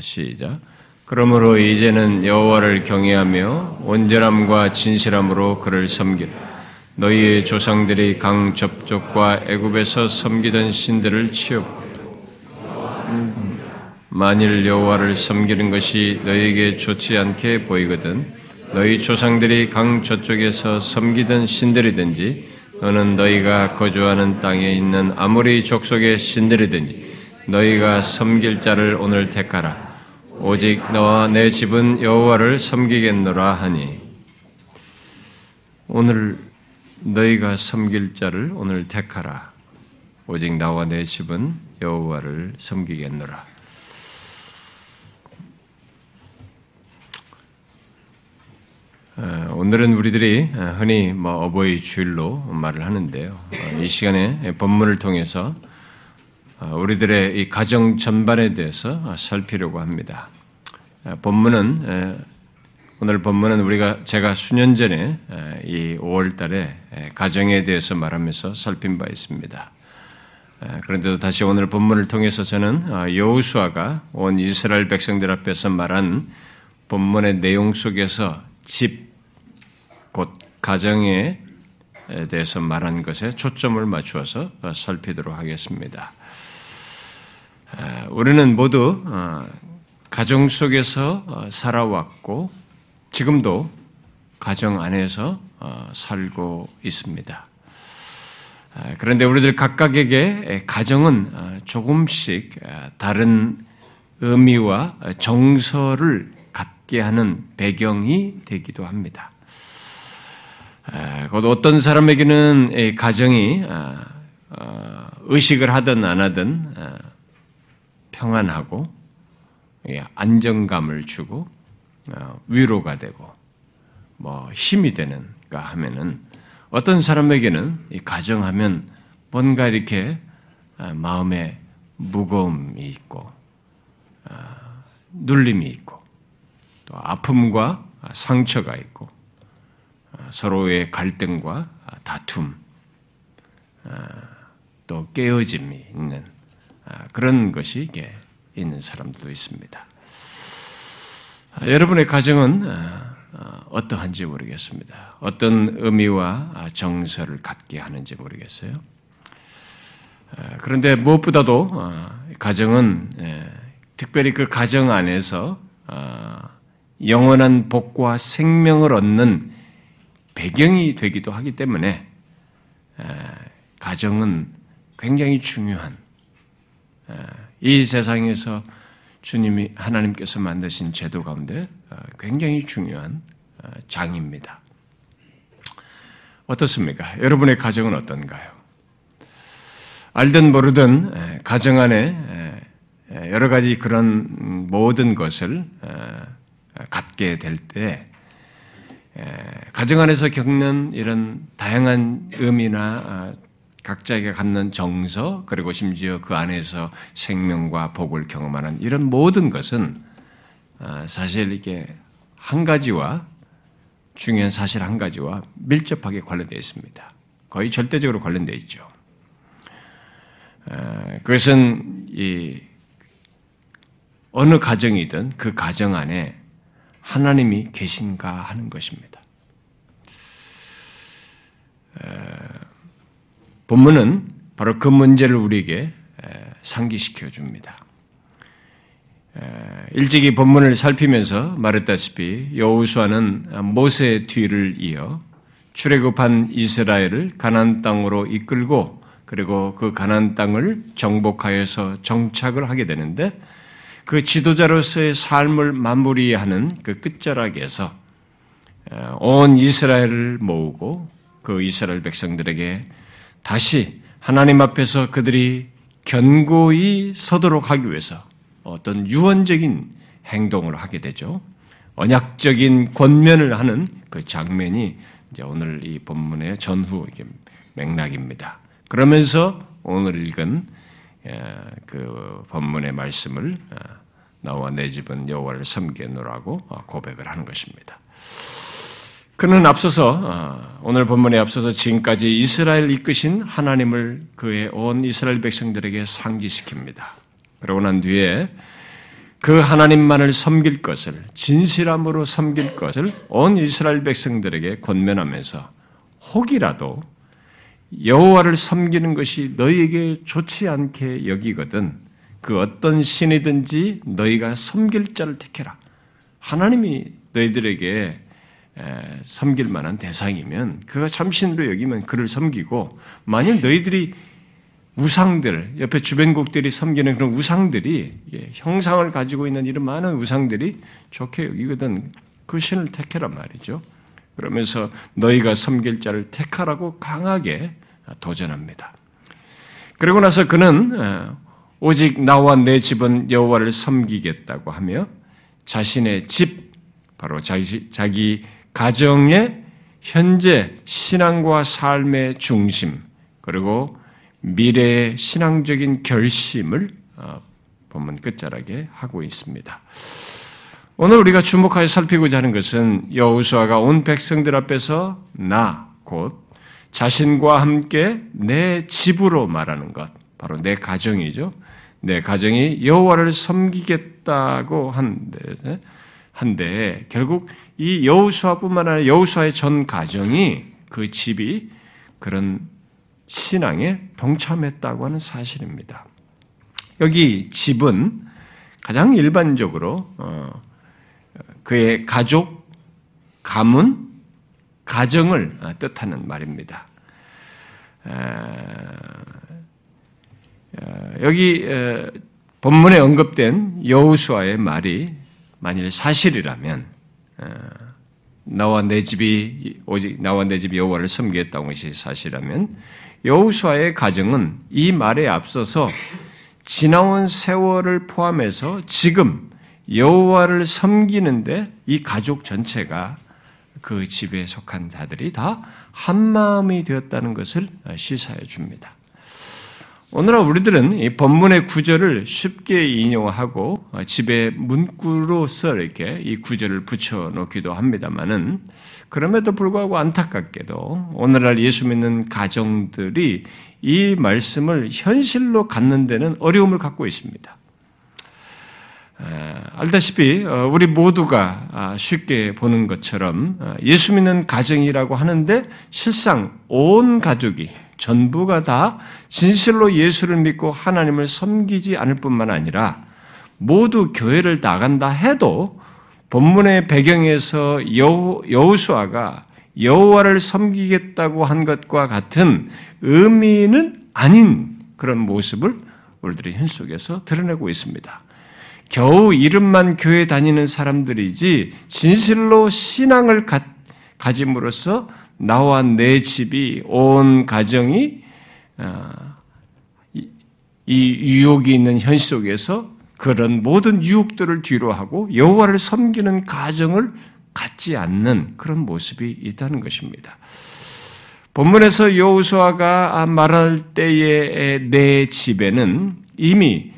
시작. 그러므로 이제는 여호와를 경외하며 온전함과 진실함으로 그를 섬기라. 너희의 조상들이 강 접촉과 애굽에서 섬기던 신들을 치워. 만일 여호와를 섬기는 것이 너희에게 좋지 않게 보이거든 너희 조상들이 강 저쪽에서 섬기던 신들이든지 너는 너희가 거주하는 땅에 있는 아무리 족속의 신들이든지 너희가 섬길 자를 오늘 택하라. 오직 너와 내 집은 여호와를 섬기겠노라 하니 오늘 너희가 섬길 자를 오늘 택하라. 오직 나와 내 집은 여호와를 섬기겠노라. 어, 오늘은 우리들이 흔히 뭐 어버이 주일로 말을 하는데요. 어, 이 시간에 본문을 통해서 어, 우리들의 이 가정 전반에 대해서 살피려고 합니다. 어, 본문은 오늘 본문은 우리가 제가 수년 전에 이 5월달에 가정에 대해서 말하면서 살핀 바 있습니다. 그런데도 다시 오늘 본문을 통해서 저는 어, 여호수아가 온 이스라엘 백성들 앞에서 말한 본문의 내용 속에서 집, 곧 가정에 대해서 말한 것에 초점을 맞추어서 살피도록 하겠습니다. 우리는 모두 어, 가정 속에서 어, 살아왔고 지금도 가정 안에서 어, 살고 있습니다. 그런데 우리들 각각에게 가정은 조금씩 다른 의미와 정서를 갖게 하는 배경이 되기도 합니다. 곧 어떤 사람에게는 가정이 의식을 하든 안 하든 평안하고 예, 안정감을 주고 어, 위로가 되고 뭐 힘이 되는가 하면은 어떤 사람에게는 이 가정하면 뭔가 이렇게 어, 마음에 무거움이 있고 어, 눌림이 있고 또 아픔과 상처가 있고 서로의 갈등과 다툼 또 깨어짐이 있는 아, 그런 것이 이게 있는 사람도 있습니다. 아, 여러분의 가정은 아, 어떠한지 모르겠습니다. 어떤 의미와 정서를 갖게 하는지 모르겠어요. 그런데 무엇보다도 가정은 예, 특별히 그 가정 안에서 영원한 복과 생명을 얻는 배경이 되기도 하기 때문에 가정은 굉장히 중요한 이 세상에서 주님이 하나님께서 만드신 제도 가운데 어, 굉장히 중요한 어, 장입니다. 어떻습니까? 여러분의 가정은 어떤가요? 알든 모르든 가정 안에 여러 가지 그런 모든 것을 갖게 될 때 가정 안에서 겪는 이런 다양한 의미나 아, 각자에게 갖는 정서 그리고 심지어 그 안에서 생명과 복을 경험하는 이런 모든 것은 아, 사실 이게 한 가지와 중요한 사실 한 가지와 밀접하게 관련되어 있습니다. 거의 절대적으로 관련되어 있죠. 아, 그것은 이 어느 가정이든 그 가정 안에 하나님이 계신가 하는 것입니다. 본문은 바로 그 문제를 우리에게 상기시켜 줍니다. 일찍이 본문을 살피면서 말했다시피 여호수아는 모세의 뒤를 이어 출애굽한 이스라엘을 가나안 땅으로 이끌고 그리고 그 가나안 땅을 정복하여서 정착을 하게 되는데 그 지도자로서의 삶을 마무리하는 그 끝자락에서 온 이스라엘을 모으고 그 이스라엘 백성들에게 다시 하나님 앞에서 그들이 견고히 서도록 하기 위해서 어떤 유언적인 행동을 하게 되죠. 언약적인 권면을 하는 그 장면이 이제 오늘 이 본문의 전후 맥락입니다. 그러면서 오늘 읽은 예, 그 본문의 말씀을 어, 나와 내 집은 여호와를 섬기노라고 고백을 하는 것입니다. 그는 앞서서 어, 오늘 본문에 앞서서 지금까지 이스라엘 이끄신 하나님을 그의 온 이스라엘 백성들에게 상기시킵니다. 그러고 난 뒤에 그 하나님만을 섬길 것을 진실함으로 섬길 것을 온 이스라엘 백성들에게 권면하면서 혹이라도 여호와를 섬기는 것이 너희에게 좋지 않게 여기거든 그 어떤 신이든지 너희가 섬길 자를 택해라. 하나님이 너희들에게 섬길 만한 대상이면 그가 참신으로 여기면 그를 섬기고 만약 너희들이 우상들 옆에 주변국들이 섬기는 그런 우상들이 형상을 가지고 있는 이런 많은 우상들이 좋게 여기거든 그 신을 택해란 말이죠. 그러면서 너희가 섬길 자를 택하라고 강하게 도전합니다. 그리고 나서 그는 어, 오직 나와 내 집은 여호와를 섬기겠다고 하며 자신의 집 바로 자기, 자기 가정의 현재 신앙과 삶의 중심 그리고 미래의 신앙적인 결심을 어, 본문 끝자락에 하고 있습니다. 오늘 우리가 주목하여 살피고자 하는 것은 여호수아가 온 백성들 앞에서 나 곧 자신과 함께 내 집으로 말하는 것, 바로 내 가정이죠. 내 가정이 여호와를 섬기겠다고 한데, 한데 결국 이 여호수아뿐만 아니라 여호수아의 전 가정이 그 집이 그런 신앙에 동참했다고 하는 사실입니다. 여기 집은 가장 일반적으로 어, 그의 가족, 가문, 가정을 뜻하는 말입니다. 여기 본문에 언급된 여우수아의 말이 만일 사실이라면 나와 내 집이 오직 나와 내 집이 여호와를 섬기겠다는 것이 사실이라면 여우수아의 가정은 이 말에 앞서서 지나온 세월을 포함해서 지금 여호와를 섬기는데 이 가족 전체가 그 집에 속한 자들이 다 한 마음이 되었다는 것을 시사해 줍니다. 오늘날 우리들은 이 본문의 구절을 쉽게 인용하고 집에 문구로서 이렇게 이 구절을 붙여놓기도 합니다만은 그럼에도 불구하고 안타깝게도 오늘날 예수 믿는 가정들이 이 말씀을 현실로 갖는 데는 어려움을 갖고 있습니다. 알다시피 어, 우리 모두가 아, 쉽게 보는 것처럼 어, 예수 믿는 가정이라고 하는데 실상 온 가족이 전부가 다 진실로 예수를 믿고 하나님을 섬기지 않을 뿐만 아니라 모두 교회를 나간다 해도 본문의 배경에서 여호수아가 여호와를 섬기겠다고 한 것과 같은 의미는 아닌 그런 모습을 우리들의 현 속에서 드러내고 있습니다. 겨우 이름만 교회 다니는 사람들이지 진실로 신앙을 가, 가짐으로써 나와 내 집이 온 가정이 어, 이 유혹이 있는 현실 속에서 그런 모든 유혹들을 뒤로하고 여호와를 섬기는 가정을 갖지 않는 그런 모습이 있다는 것입니다. 본문에서 여호수아가 말할 때의 내 집에는 이미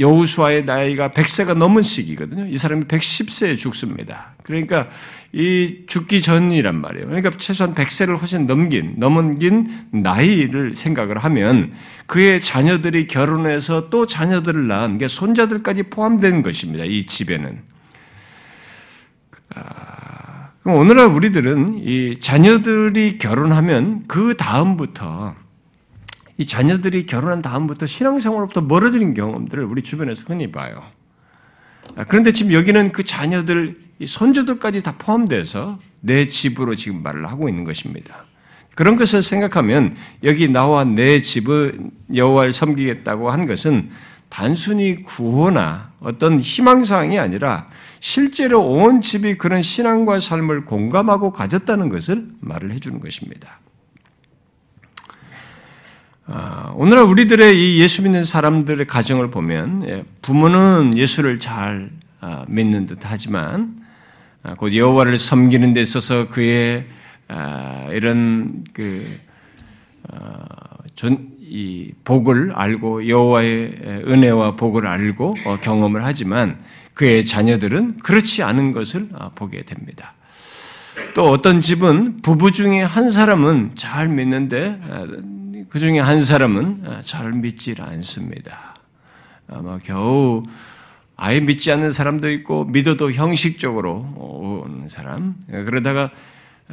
여우수아의 나이가 100세가 넘은 시기거든요. 이 사람이 110세에 죽습니다. 그러니까 이 죽기 전이란 말이에요. 그러니까 최소한 100세를 훨씬 넘긴, 넘긴 나이를 생각을 하면 그의 자녀들이 결혼해서 또 자녀들을 낳은 게 손자들까지 포함된 것입니다. 이 집에는. 아, 오늘날 우리들은 이 자녀들이 결혼하면 그 다음부터 이 자녀들이 결혼한 다음부터 신앙생활로부터 멀어지는 경험들을 우리 주변에서 흔히 봐요. 아, 그런데 지금 여기는 그 자녀들, 손주들까지 다 포함돼서 내 집으로 지금 말을 하고 있는 것입니다. 그런 것을 생각하면 여기 나와 내 집을 여호와를 섬기겠다고 한 것은 단순히 구호나 어떤 희망사항이 아니라 실제로 온 집이 그런 신앙과 삶을 공감하고 가졌다는 것을 말을 해주는 것입니다. 아, 오늘날 우리들의 이 예수 믿는 사람들의 가정을 보면 예, 부모는 예수를 잘 아, 믿는 듯 하지만 아, 곧 여호와를 섬기는 데 있어서 그의 이런 그이 복을 알고 여호와의 은혜와 복을 알고 어, 경험을 하지만 그의 자녀들은 그렇지 않은 것을 보게 됩니다. 또 어떤 집은 부부 중에 한 사람은 잘 믿는데 그 중에 한 사람은 잘 믿질 않습니다. 아마 겨우 아예 믿지 않는 사람도 있고 믿어도 형식적으로 오는 사람. 그러다가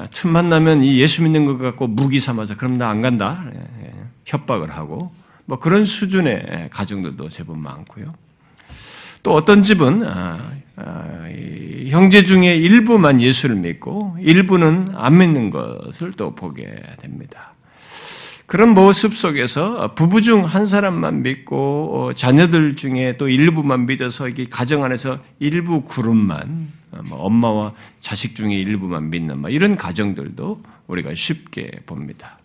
틈만 나면 이 예수 믿는 것 갖고 무기 삼아서 그럼 나 안 간다 협박을 하고 뭐 그런 수준의 가정들도 제법 많고요. 또 어떤 집은 아, 아, 형제 중에 일부만 예수를 믿고 일부는 안 믿는 것을 또 보게 됩니다. 그런 모습 속에서 부부 중 한 사람만 믿고 어, 자녀들 중에 또 일부만 믿어서 이게 가정 안에서 일부 그룹만 어, 뭐 엄마와 자식 중에 일부만 믿는 뭐 이런 가정들도 우리가 쉽게 봅니다.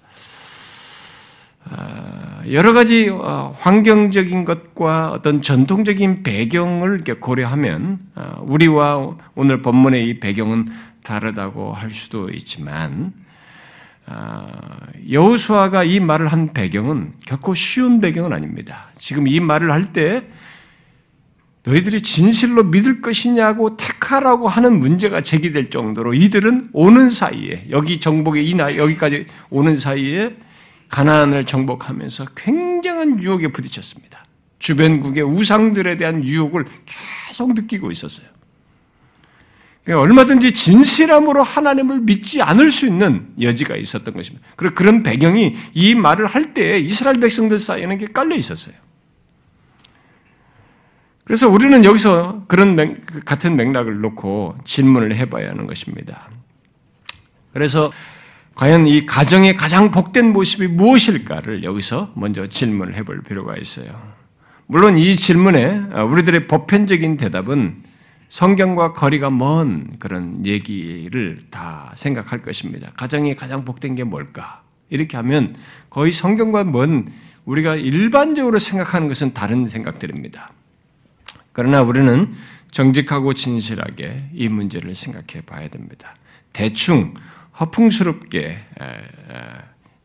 아, 여러 가지 어, 환경적인 것과 어떤 전통적인 배경을 고려하면 우리와 오늘 본문의 이 배경은 다르다고 할 수도 있지만 아, 여호수아가 이 말을 한 배경은 결코 쉬운 배경은 아닙니다. 지금 이 말을 할 때 너희들이 진실로 믿을 것이냐고 택하라고 하는 문제가 제기될 정도로 이들은 오는 사이에 여기 정복의 이나 여기까지 오는 사이에 가나안을 정복하면서 굉장한 유혹에 부딪혔습니다. 주변국의 우상들에 대한 유혹을 계속 느끼고 있었어요. 그러니까 얼마든지 진실함으로 하나님을 믿지 않을 수 있는 여지가 있었던 것입니다. 그리고 그런 배경이 이 말을 할 때 이스라엘 백성들 사이에는 게 깔려 있었어요. 그래서 우리는 여기서 그런 맥, 그 같은 맥락을 놓고 질문을 해봐야 하는 것입니다. 그래서 과연 이 가정의 가장 복된 모습이 무엇일까를 여기서 먼저 질문을 해볼 필요가 있어요. 물론 이 질문에 우리들의 보편적인 대답은 성경과 거리가 먼 그런 얘기를 다 생각할 것입니다. 가정이 가장 복된 게 뭘까? 이렇게 하면 거의 성경과 먼 우리가 일반적으로 생각하는 것은 다른 생각들입니다. 그러나 우리는 정직하고 진실하게 이 문제를 생각해 봐야 됩니다. 대충 허풍스럽게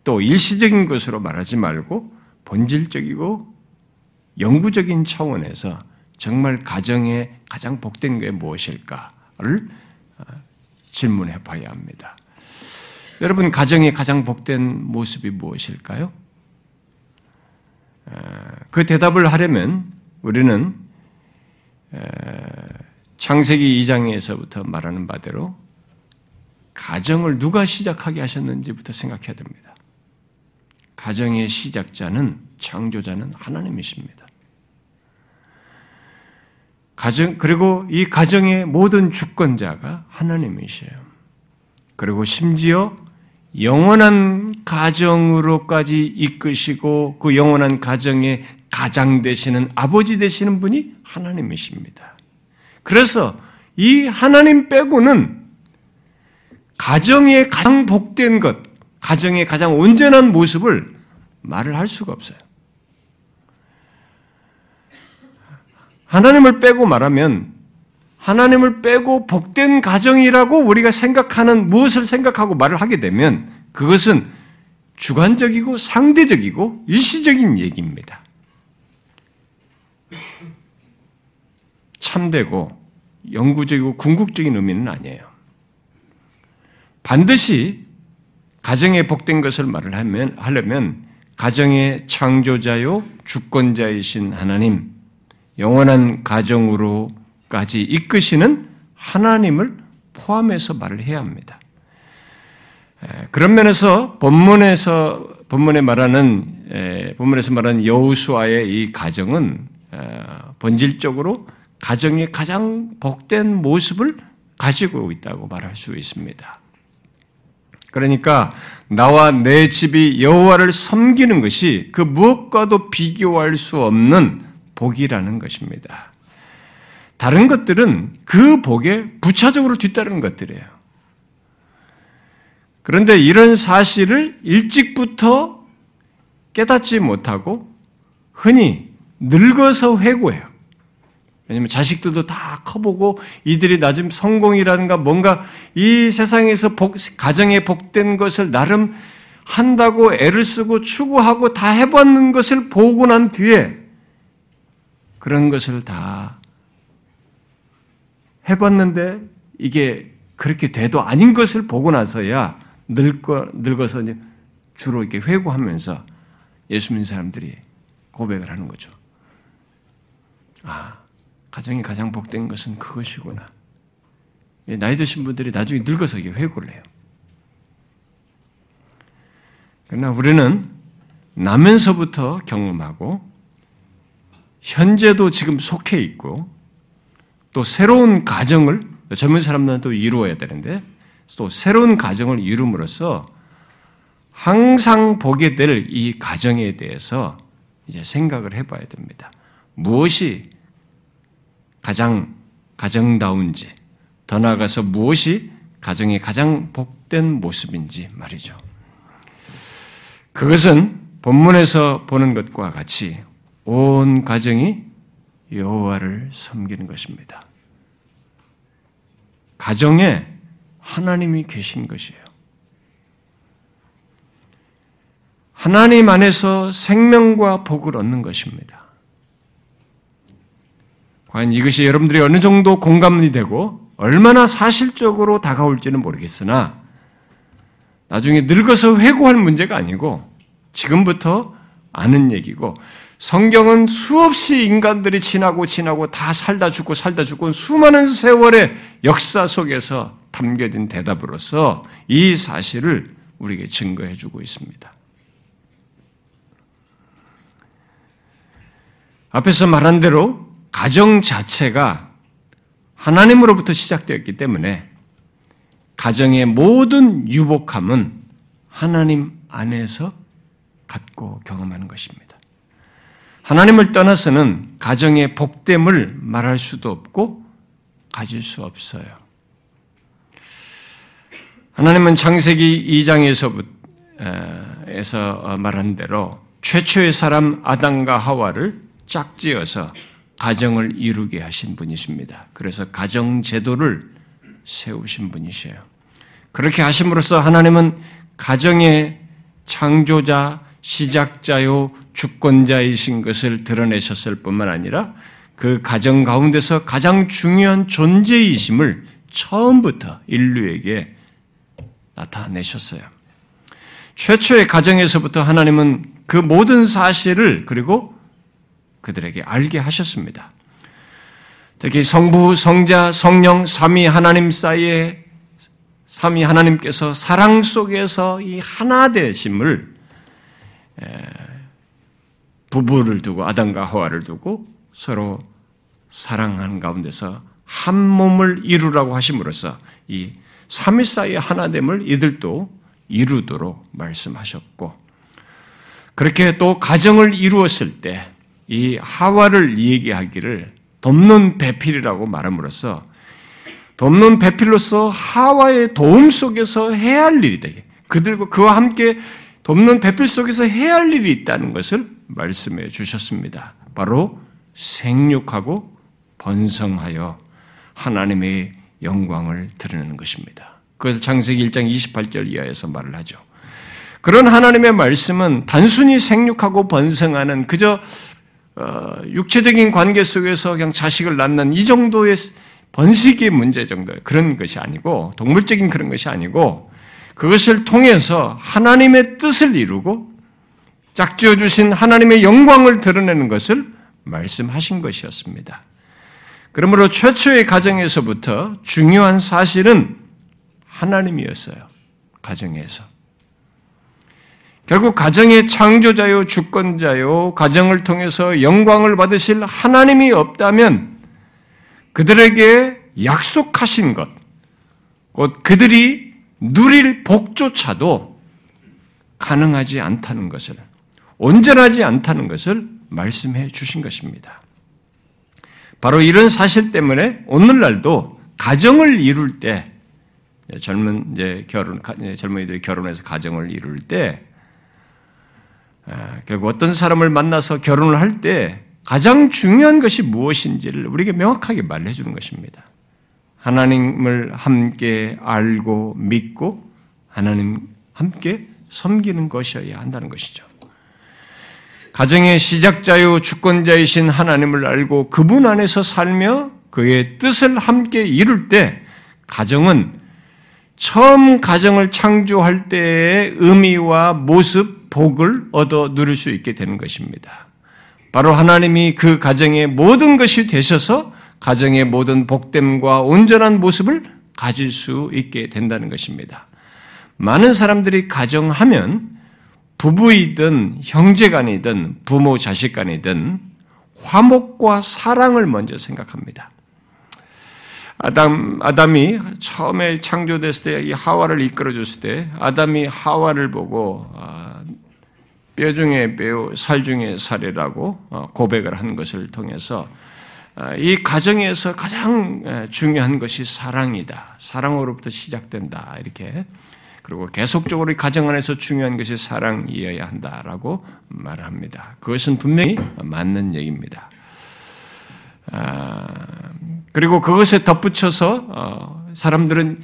또 일시적인 것으로 말하지 말고 본질적이고 영구적인 차원에서 정말 가정에 가장 복된 게 무엇일까를 어, 질문해 봐야 합니다. 여러분, 가정의 가장 복된 모습이 무엇일까요? 어, 그 대답을 하려면 우리는 어, 창세기 2장에서부터 말하는 바대로 가정을 누가 시작하게 하셨는지부터 생각해야 됩니다. 가정의 시작자는 창조자는 하나님이십니다. 가정, 그리고 이 가정의 모든 주권자가 하나님이셔요. 그리고 심지어 영원한 가정으로까지 이끄시고 그 영원한 가정의 가장 되시는 아버지 되시는 분이 하나님이십니다. 그래서 이 하나님 빼고는 가정의 가장 복된 것, 가정의 가장 온전한 모습을 말을 할 수가 없어요. 하나님을 빼고 말하면 하나님을 빼고 복된 가정이라고 우리가 생각하는 무엇을 생각하고 말을 하게 되면 그것은 주관적이고 상대적이고 일시적인 얘기입니다. 참되고 영구적이고 궁극적인 의미는 아니에요. 반드시 가정에 복된 것을 말을 하면, 하려면 가정의 창조자요 주권자이신 하나님, 영원한 가정으로까지 이끄시는 하나님을 포함해서 말을 해야 합니다. 그런 면에서 본문에서 본문에 말하는 본문에서 말하는 여우수아의 이 가정은 본질적으로 가정의 가장 복된 모습을 가지고 있다고 말할 수 있습니다. 그러니까 나와 내 집이 여호와를 섬기는 것이 그 무엇과도 비교할 수 없는 복이라는 것입니다. 다른 것들은 그 복에 부차적으로 뒤따르는 것들이에요. 그런데 이런 사실을 일찍부터 깨닫지 못하고 흔히 늙어서 회고해요. 왜냐면 자식들도 다 커보고 이들이 나중 성공이라든가 뭔가 이 세상에서 복, 가정에 복된 것을 나름 한다고 애를 쓰고 추구하고 다 해봤는 것을 보고 난 뒤에 그런 것을 다 해봤는데 이게 그렇게 돼도 아닌 것을 보고 나서야 늙어, 늙어서 이제 주로 이렇게 회고하면서 예수 믿는 사람들이 고백을 하는 거죠. 아, 가정이 가장 복된 것은 그것이구나. 나이 드신 분들이 나중에 늙어서 이게 회고를 해요. 그러나 우리는 나면서부터 경험하고 현재도 지금 속해 있고 또 새로운 가정을 젊은 사람들은 또 이루어야 되는데 또 새로운 가정을 이룸으로써 항상 보게 될 이 가정에 대해서 이제 생각을 해봐야 됩니다. 무엇이 가장 가정다운지, 더 나아가서 무엇이 가정의 가장 복된 모습인지 말이죠. 그것은 본문에서 보는 것과 같이 온 가정이 여호와를 섬기는 것입니다. 가정에 하나님이 계신 것이에요. 하나님 안에서 생명과 복을 얻는 것입니다. 과연 이것이 여러분들이 어느 정도 공감이 되고 얼마나 사실적으로 다가올지는 모르겠으나 나중에 늙어서 회고할 문제가 아니고 지금부터 아는 얘기고 성경은 수없이 인간들이 지나고 지나고 다 살다 죽고 살다 죽고 수많은 세월의 역사 속에서 담겨진 대답으로서 이 사실을 우리에게 증거해 주고 있습니다. 앞에서 말한 대로 가정 자체가 하나님으로부터 시작되었기 때문에 가정의 모든 유복함은 하나님 안에서 갖고 경험하는 것입니다. 하나님을 떠나서는 가정의 복됨을 말할 수도 없고 가질 수 없어요. 하나님은 창세기 2장에서 말한 대로 최초의 사람 아담과 하와를 짝지어서 가정을 이루게 하신 분이십니다. 그래서 가정 제도를 세우신 분이셔요. 그렇게 하심으로써 하나님은 가정의 창조자, 시작자요 주권자이신 것을 드러내셨을 뿐만 아니라 그 가정 가운데서 가장 중요한 존재이심을 처음부터 인류에게 나타내셨어요. 최초의 가정에서부터 하나님은 그 모든 사실을 그리고 그들에게 알게 하셨습니다. 특히 성부, 성자, 성령, 삼위 하나님 사이에 삼위 하나님께서 사랑 속에서 이 하나 되심을 부부를 두고 아담과 하와를 두고 서로 사랑하는 가운데서 한 몸을 이루라고 하심으로써 이 삼위 사이의 하나됨을 이들도 이루도록 말씀하셨고 그렇게 또 가정을 이루었을 때 이 하와를 얘기하기를 돕는 배필이라고 말함으로써 돕는 배필로서 하와의 도움 속에서 해야 할 일이 되게 그들과 그와 함께 돕는 배필 속에서 해야 할 일이 있다는 것을 말씀해 주셨습니다. 바로 생육하고 번성하여 하나님의 영광을 드러내는 것입니다. 그래서 창세기 1장 28절 이하에서 말을 하죠. 그런 하나님의 말씀은 단순히 생육하고 번성하는 그저 어, 육체적인 관계 속에서 그냥 자식을 낳는 이 정도의 번식의 문제 정도 그런 것이 아니고 동물적인 그런 것이 아니고 그것을 통해서 하나님의 뜻을 이루고 짝지어 주신 하나님의 영광을 드러내는 것을 말씀하신 것이었습니다. 그러므로 최초의 가정에서부터 중요한 사실은 하나님이었어요. 가정에서. 결국 가정의 창조자요, 주권자요, 가정을 통해서 영광을 받으실 하나님이 없다면 그들에게 약속하신 것, 곧 그들이 누릴 복조차도 가능하지 않다는 것을, 온전하지 않다는 것을 말씀해 주신 것입니다. 바로 이런 사실 때문에 오늘날도 가정을 이룰 때, 젊은 이제 결혼, 젊은이들이 결혼해서 가정을 이룰 때, 결국 어떤 사람을 만나서 결혼을 할 때 가장 중요한 것이 무엇인지를 우리에게 명확하게 말해 주는 것입니다. 하나님을 함께 알고 믿고 하나님 함께 섬기는 것이어야 한다는 것이죠. 가정의 시작자요 주권자이신 하나님을 알고 그분 안에서 살며 그의 뜻을 함께 이룰 때 가정은 처음 가정을 창조할 때의 의미와 모습, 복을 얻어 누릴 수 있게 되는 것입니다. 바로 하나님이 그 가정의 모든 것이 되셔서 가정의 모든 복됨과 온전한 모습을 가질 수 있게 된다는 것입니다. 많은 사람들이 가정하면 부부이든 형제간이든 부모 자식간이든 화목과 사랑을 먼저 생각합니다. 아담, 아담이 처음에 창조됐을 때 이 하와를 이끌어줬을 때 아담이 하와를 보고 아, 뼈 중에 뼈, 살 중에 살이라고 어, 고백을 한 것을 통해서 아, 이 가정에서 가장 중요한 것이 사랑이다. 사랑으로부터 시작된다. 이렇게 그리고 계속적으로 가정 안에서 중요한 것이 사랑이어야 한다라고 말합니다. 그것은 분명히 맞는 얘기입니다. 아, 그리고 그것에 덧붙여서 어, 사람들은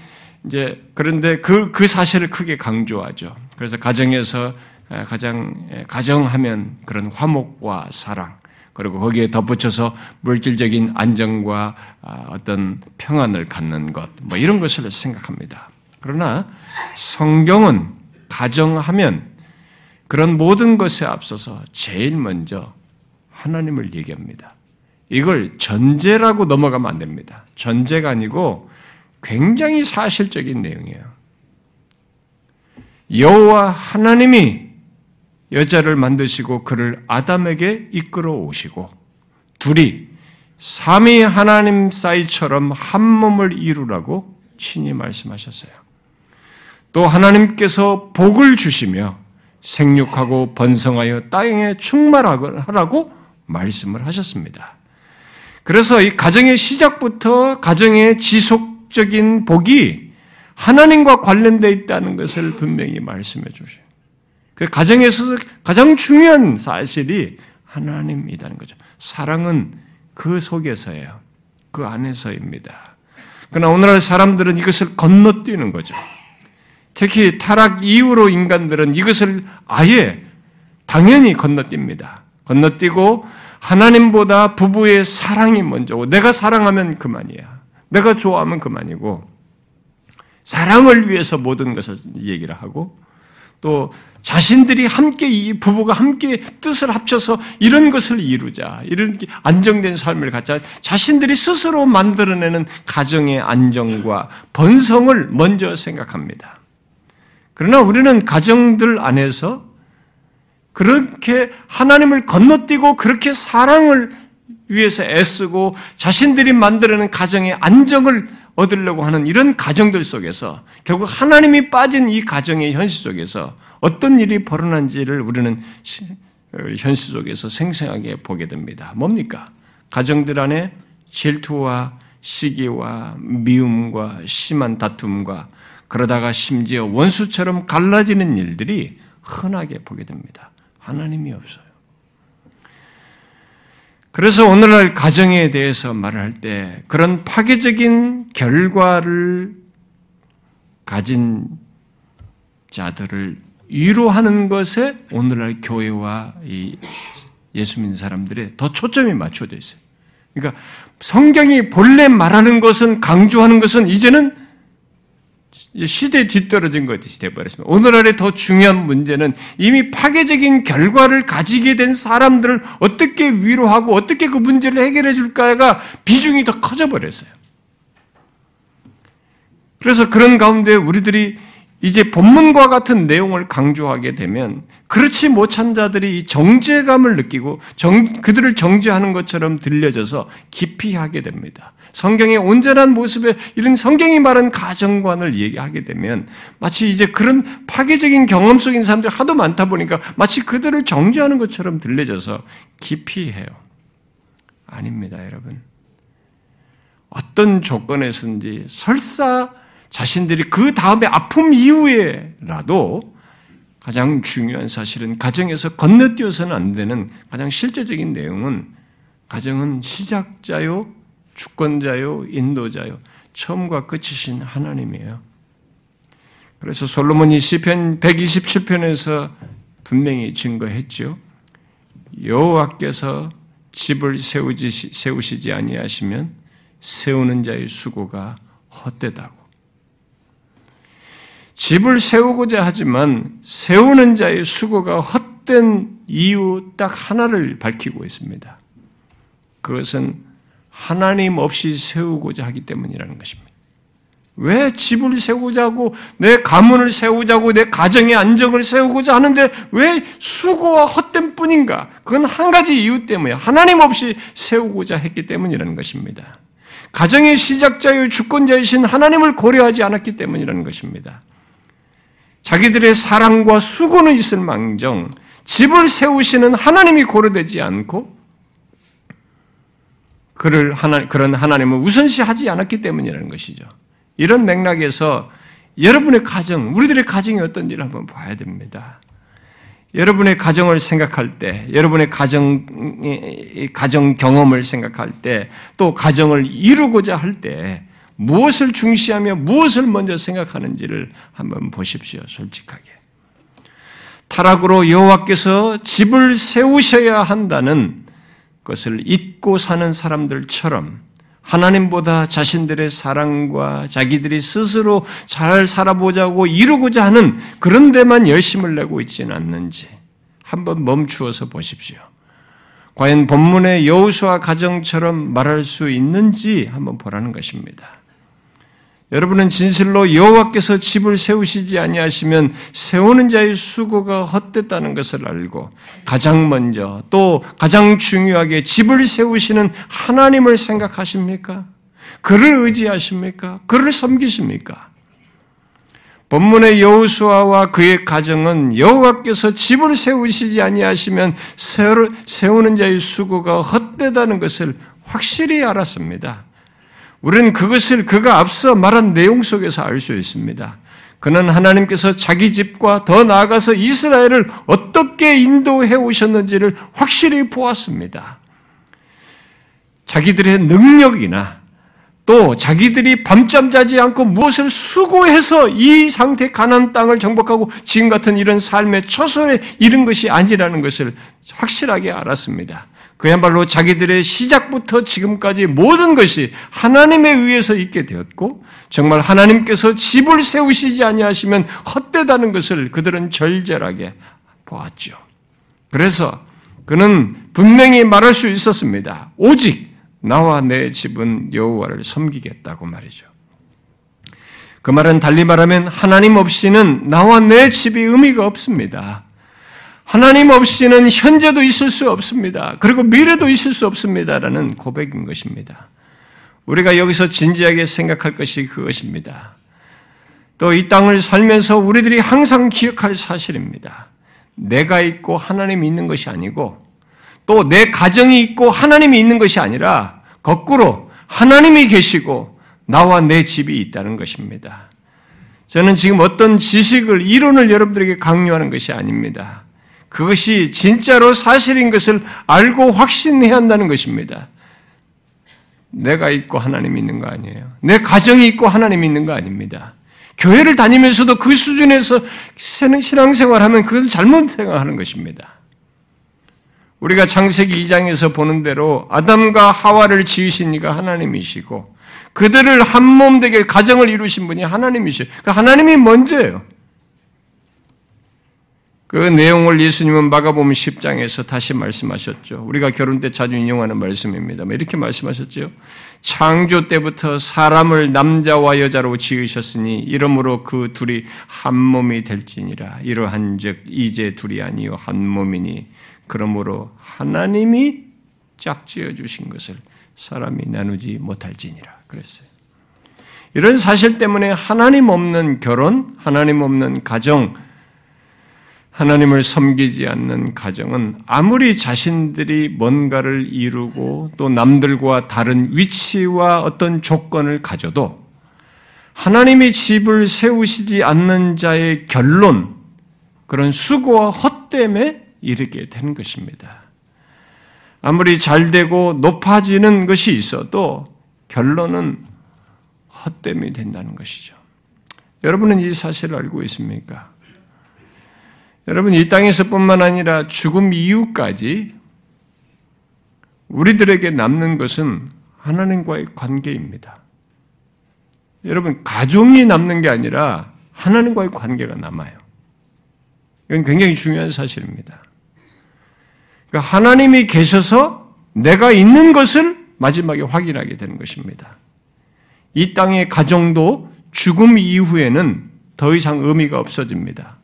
이제 그런데 그, 그 사실을 크게 강조하죠. 그래서 가정에서 가장 가정하면 그런 화목과 사랑 그리고 거기에 덧붙여서 물질적인 안정과 아, 어떤 평안을 갖는 것, 뭐 이런 것을 생각합니다. 그러나 성경은 가정하면 그런 모든 것에 앞서서 제일 먼저 하나님을 얘기합니다. 이걸 전제라고 넘어가면 안 됩니다. 전제가 아니고 굉장히 사실적인 내용이에요. 여호와 하나님이 여자를 만드시고 그를 아담에게 이끌어 오시고 둘이 삼위 하나님 사이처럼 한 몸을 이루라고 친히 말씀하셨어요. 또 하나님께서 복을 주시며 생육하고 번성하여 땅에 충만하라고 말씀을 하셨습니다. 그래서 이 가정의 시작부터 가정의 지속적인 복이 하나님과 관련되어 있다는 것을 분명히 말씀해 주셔요. 그 가정에서 가장 중요한 사실이 하나님이라는 거죠. 사랑은 그 속에서예요. 그 안에서입니다. 그러나 오늘날 사람들은 이것을 건너뛰는 거죠. 특히 타락 이후로 인간들은 이것을 아예 당연히 건너뜁니다. 건너뛰고 하나님보다 부부의 사랑이 먼저고 내가 사랑하면 그만이야. 내가 좋아하면 그만이고 사랑을 위해서 모든 것을 얘기를 하고 또 자신들이 함께 이 부부가 함께 뜻을 합쳐서 이런 것을 이루자 이런 안정된 삶을 갖자 자신들이 스스로 만들어내는 가정의 안정과 번성을 먼저 생각합니다. 그러나 우리는 가정들 안에서 그렇게 하나님을 건너뛰고 그렇게 사랑을 위해서 애쓰고 자신들이 만들어낸 가정의 안정을 얻으려고 하는 이런 가정들 속에서 결국 하나님이 빠진 이 가정의 현실 속에서 어떤 일이 벌어난지를 우리는 현실 속에서 생생하게 보게 됩니다. 뭡니까? 가정들 안에 질투와 시기와 미움과 심한 다툼과 그러다가 심지어 원수처럼 갈라지는 일들이 흔하게 보게 됩니다. 하나님이 없어요. 그래서 오늘날 가정에 대해서 말을 할 때 그런 파괴적인 결과를 가진 자들을 위로하는 것에 오늘날 교회와 이 예수 믿는 사람들의 더 초점이 맞춰져 있어요. 그러니까 성경이 본래 말하는 것은 강조하는 것은 이제는 시대에 뒤떨어진 것이 되어버렸습니다. 오늘날의 더 중요한 문제는 이미 파괴적인 결과를 가지게 된 사람들을 어떻게 위로하고 어떻게 그 문제를 해결해 줄까가 비중이 더 커져버렸어요. 그래서 그런 가운데 우리들이 이제 본문과 같은 내용을 강조하게 되면 그렇지 못한 자들이 이 정죄감을 느끼고 정, 그들을 정죄하는 것처럼 들려져서 깊이 하게 됩니다. 성경의 온전한 모습에 이런 성경이 말한 가정관을 얘기하게 되면 마치 이제 그런 파괴적인 경험 속인 사람들이 하도 많다 보니까 마치 그들을 정죄하는 것처럼 들려져서 깊이 해요. 아닙니다, 여러분. 어떤 조건에서든지 설사 자신들이 그 다음에 아픔 이후에라도 가장 중요한 사실은 가정에서 건너뛰어서는 안 되는 가장 실제적인 내용은 가정은 시작자요, 주권자요, 인도자요, 처음과 끝이신 하나님이에요. 그래서 솔로몬이 시편 127편에서 분명히 증거했죠. 여호와께서 집을 세우지, 세우시지 아니하시면 세우는 자의 수고가 헛되다고. 집을 세우고자 하지만 세우는 자의 수고가 헛된 이유 딱 하나를 밝히고 있습니다. 그것은 하나님 없이 세우고자 하기 때문이라는 것입니다. 왜 집을 세우고자 하고 내 가문을 세우자고 내 가정의 안정을 세우고자 하는데 왜 수고와 헛된 뿐인가? 그건 한 가지 이유 때문에 하나님 없이 세우고자 했기 때문이라는 것입니다. 가정의 시작자요 주권자이신 하나님을 고려하지 않았기 때문이라는 것입니다. 자기들의 사랑과 수고는 있을 망정 집을 세우시는 하나님이 고려되지 않고 그를 하나, 그런 하나님을 우선시하지 않았기 때문이라는 것이죠. 이런 맥락에서 여러분의 가정, 우리들의 가정이 어떤지를 한번 봐야 됩니다. 여러분의 가정을 생각할 때, 여러분의 가정, 가정 경험을 생각할 때, 또 가정을 이루고자 할 때, 무엇을 중시하며 무엇을 먼저 생각하는지를 한번 보십시오, 솔직하게. 타락으로 여호와께서 집을 세우셔야 한다는 것을 잊고 사는 사람들처럼 하나님보다 자신들의 사랑과 자기들이 스스로 잘 살아보자고 이루고자 하는 그런 데만 열심을 내고 있지는 않는지 한번 멈추어서 보십시오. 과연 본문의 여우수와 가정처럼 말할 수 있는지 한번 보라는 것입니다. 여러분은 진실로 여호와께서 집을 세우시지 아니하시면 세우는 자의 수고가 헛됐다는 것을 알고 가장 먼저 또 가장 중요하게 집을 세우시는 하나님을 생각하십니까? 그를 의지하십니까? 그를 섬기십니까? 본문의 여호수아와 그의 가정은 여호와께서 집을 세우시지 아니하시면 세우는 자의 수고가 헛되다는 것을 확실히 알았습니다. 우리는 그것을 그가 앞서 말한 내용 속에서 알 수 있습니다. 그는 하나님께서 자기 집과 더 나아가서 이스라엘을 어떻게 인도해 오셨는지를 확실히 보았습니다. 자기들의 능력이나 또 자기들이 밤잠 자지 않고 무엇을 수고해서 이 상태 가난 땅을 정복하고 지금 같은 이런 삶의 처소에 이른 것이 아니라는 것을 확실하게 알았습니다. 그야말로 자기들의 시작부터 지금까지 모든 것이 하나님에 의해서 있게 되었고 정말 하나님께서 집을 세우시지 아니하시면 헛되다는 것을 그들은 절절하게 보았죠. 그래서 그는 분명히 말할 수 있었습니다. 오직 나와 내 집은 여호와를 섬기겠다고 말이죠. 그 말은 달리 말하면 하나님 없이는 나와 내 집이 의미가 없습니다. 하나님 없이는 현재도 있을 수 없습니다. 그리고 미래도 있을 수 없습니다라는 고백인 것입니다. 우리가 여기서 진지하게 생각할 것이 그것입니다. 또 이 땅을 살면서 우리들이 항상 기억할 사실입니다. 내가 있고 하나님이 있는 것이 아니고 또 내 가정이 있고 하나님이 있는 것이 아니라 거꾸로 하나님이 계시고 나와 내 집이 있다는 것입니다. 저는 지금 어떤 지식을, 이론을 여러분들에게 강요하는 것이 아닙니다. 그것이 진짜로 사실인 것을 알고 확신해야 한다는 것입니다. 내가 있고 하나님이 있는 거 아니에요. 내 가정이 있고 하나님이 있는 거 아닙니다. 교회를 다니면서도 그 수준에서 신앙생활하면 그것을 잘못 생각하는 것입니다. 우리가 창세기 2장에서 보는 대로 아담과 하와를 지으신 이가 하나님이시고 그들을 한 몸 되게 가정을 이루신 분이 하나님이시고 그 하나님이 먼저예요. 그 내용을 예수님은 마가복음 10장에서 다시 말씀하셨죠. 우리가 결혼 때 자주 인용하는 말씀입니다. 이렇게 말씀하셨죠. 창조 때부터 사람을 남자와 여자로 지으셨으니 이러므로 그 둘이 한 몸이 될지니라. 이러한즉 이제 둘이 아니요 한 몸이니 그러므로 하나님이 짝지어 주신 것을 사람이 나누지 못할지니라. 그랬어요. 이런 사실 때문에 하나님 없는 결혼, 하나님 없는 가정, 하나님을 섬기지 않는 가정은 아무리 자신들이 뭔가를 이루고 또 남들과 다른 위치와 어떤 조건을 가져도 하나님이 집을 세우시지 않는 자의 결론, 그런 수고와 헛됨에 이르게 되는 것입니다. 아무리 잘 되고 높아지는 것이 있어도 결론은 헛됨이 된다는 것이죠. 여러분은 이 사실을 알고 있습니까? 여러분, 이 땅에서뿐만 아니라 죽음 이후까지 우리들에게 남는 것은 하나님과의 관계입니다. 여러분, 가정이 남는 게 아니라 하나님과의 관계가 남아요. 이건 굉장히 중요한 사실입니다. 그러니까 하나님이 계셔서 내가 있는 것을 마지막에 확인하게 되는 것입니다. 이 땅의 가정도 죽음 이후에는 더 이상 의미가 없어집니다.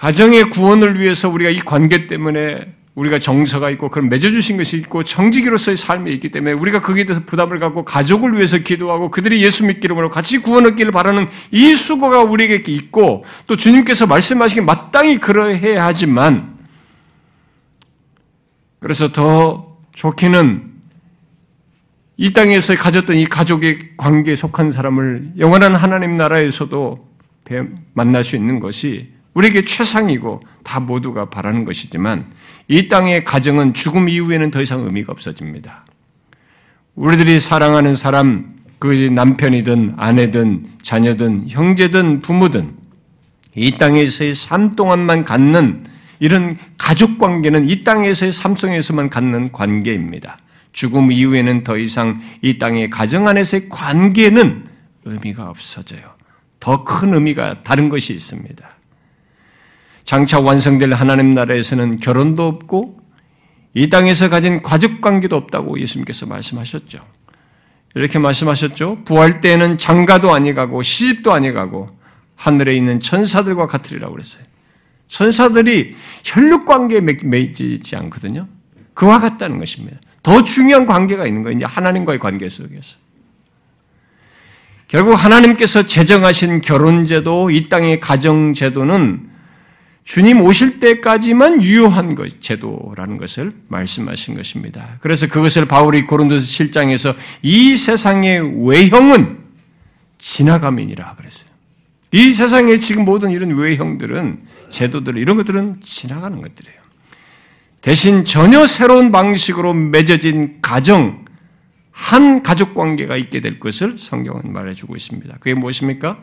가정의 구원을 위해서 우리가 이 관계 때문에 우리가 정서가 있고 그런 맺어주신 것이 있고 정직이로서의 삶이 있기 때문에 우리가 거기에 대해서 부담을 갖고 가족을 위해서 기도하고 그들이 예수 믿기를 바라고 같이 구원 얻기를 바라는 이 수고가 우리에게 있고 또 주님께서 말씀하시기 마땅히 그러해야 하지만 그래서 더 좋기는 이 땅에서 가졌던 이 가족의 관계에 속한 사람을 영원한 하나님 나라에서도 만날 수 있는 것이 우리에게 최상이고 다 모두가 바라는 것이지만 이 땅의 가정은 죽음 이후에는 더 이상 의미가 없어집니다. 우리들이 사랑하는 사람, 그 남편이든 아내든 자녀든 형제든 부모든 이 땅에서의 삶 동안만 갖는 이런 가족 관계는 이 땅에서의 삶 속에서만 갖는 관계입니다. 죽음 이후에는 더 이상 이 땅의 가정 안에서의 관계는 의미가 없어져요. 더 큰 의미가 다른 것이 있습니다. 장차 완성될 하나님 나라에서는 결혼도 없고 이 땅에서 가진 가족 관계도 없다고 예수님께서 말씀하셨죠. 이렇게 말씀하셨죠. 부활 때에는 장가도 아니가고 시집도 아니가고 하늘에 있는 천사들과 같으리라고 그랬어요. 천사들이 혈육 관계에 맺지 않거든요. 그와 같다는 것입니다. 더 중요한 관계가 있는 거예요. 이제 하나님과의 관계 속에서. 결국 하나님께서 제정하신 결혼제도, 이 땅의 가정제도는 주님 오실 때까지만 유효한 것, 제도라는 것을 말씀하신 것입니다. 그래서 그것을 바울이 고린도서 7장에서 이 세상의 외형은 지나감이니라 그랬어요. 이 세상에 지금 모든 이런 외형들은 제도들 이런 것들은 지나가는 것들이에요. 대신 전혀 새로운 방식으로 맺어진 가정 한 가족 관계가 있게 될 것을 성경은 말해주고 있습니다. 그게 무엇입니까?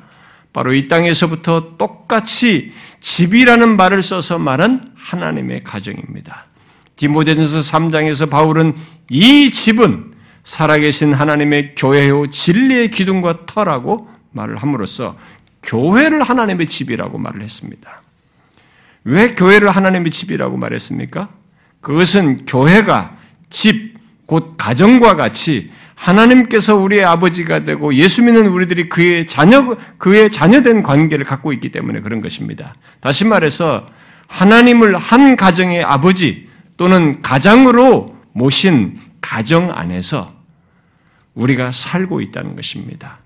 바로 이 땅에서부터 똑같이 집이라는 말을 써서 말한 하나님의 가정입니다. 디모데전서 3장에서 바울은 이 집은 살아계신 하나님의 교회요 진리의 기둥과 터라고 말을 함으로써 교회를 하나님의 집이라고 말을 했습니다. 왜 교회를 하나님의 집이라고 말했습니까? 그것은 교회가 집, 곧 가정과 같이 하나님께서 우리의 아버지가 되고 예수 믿는 우리들이 그의 자녀, 그의 자녀된 관계를 갖고 있기 때문에 그런 것입니다. 다시 말해서 하나님을 한 가정의 아버지 또는 가장으로 모신 가정 안에서 우리가 살고 있다는 것입니다.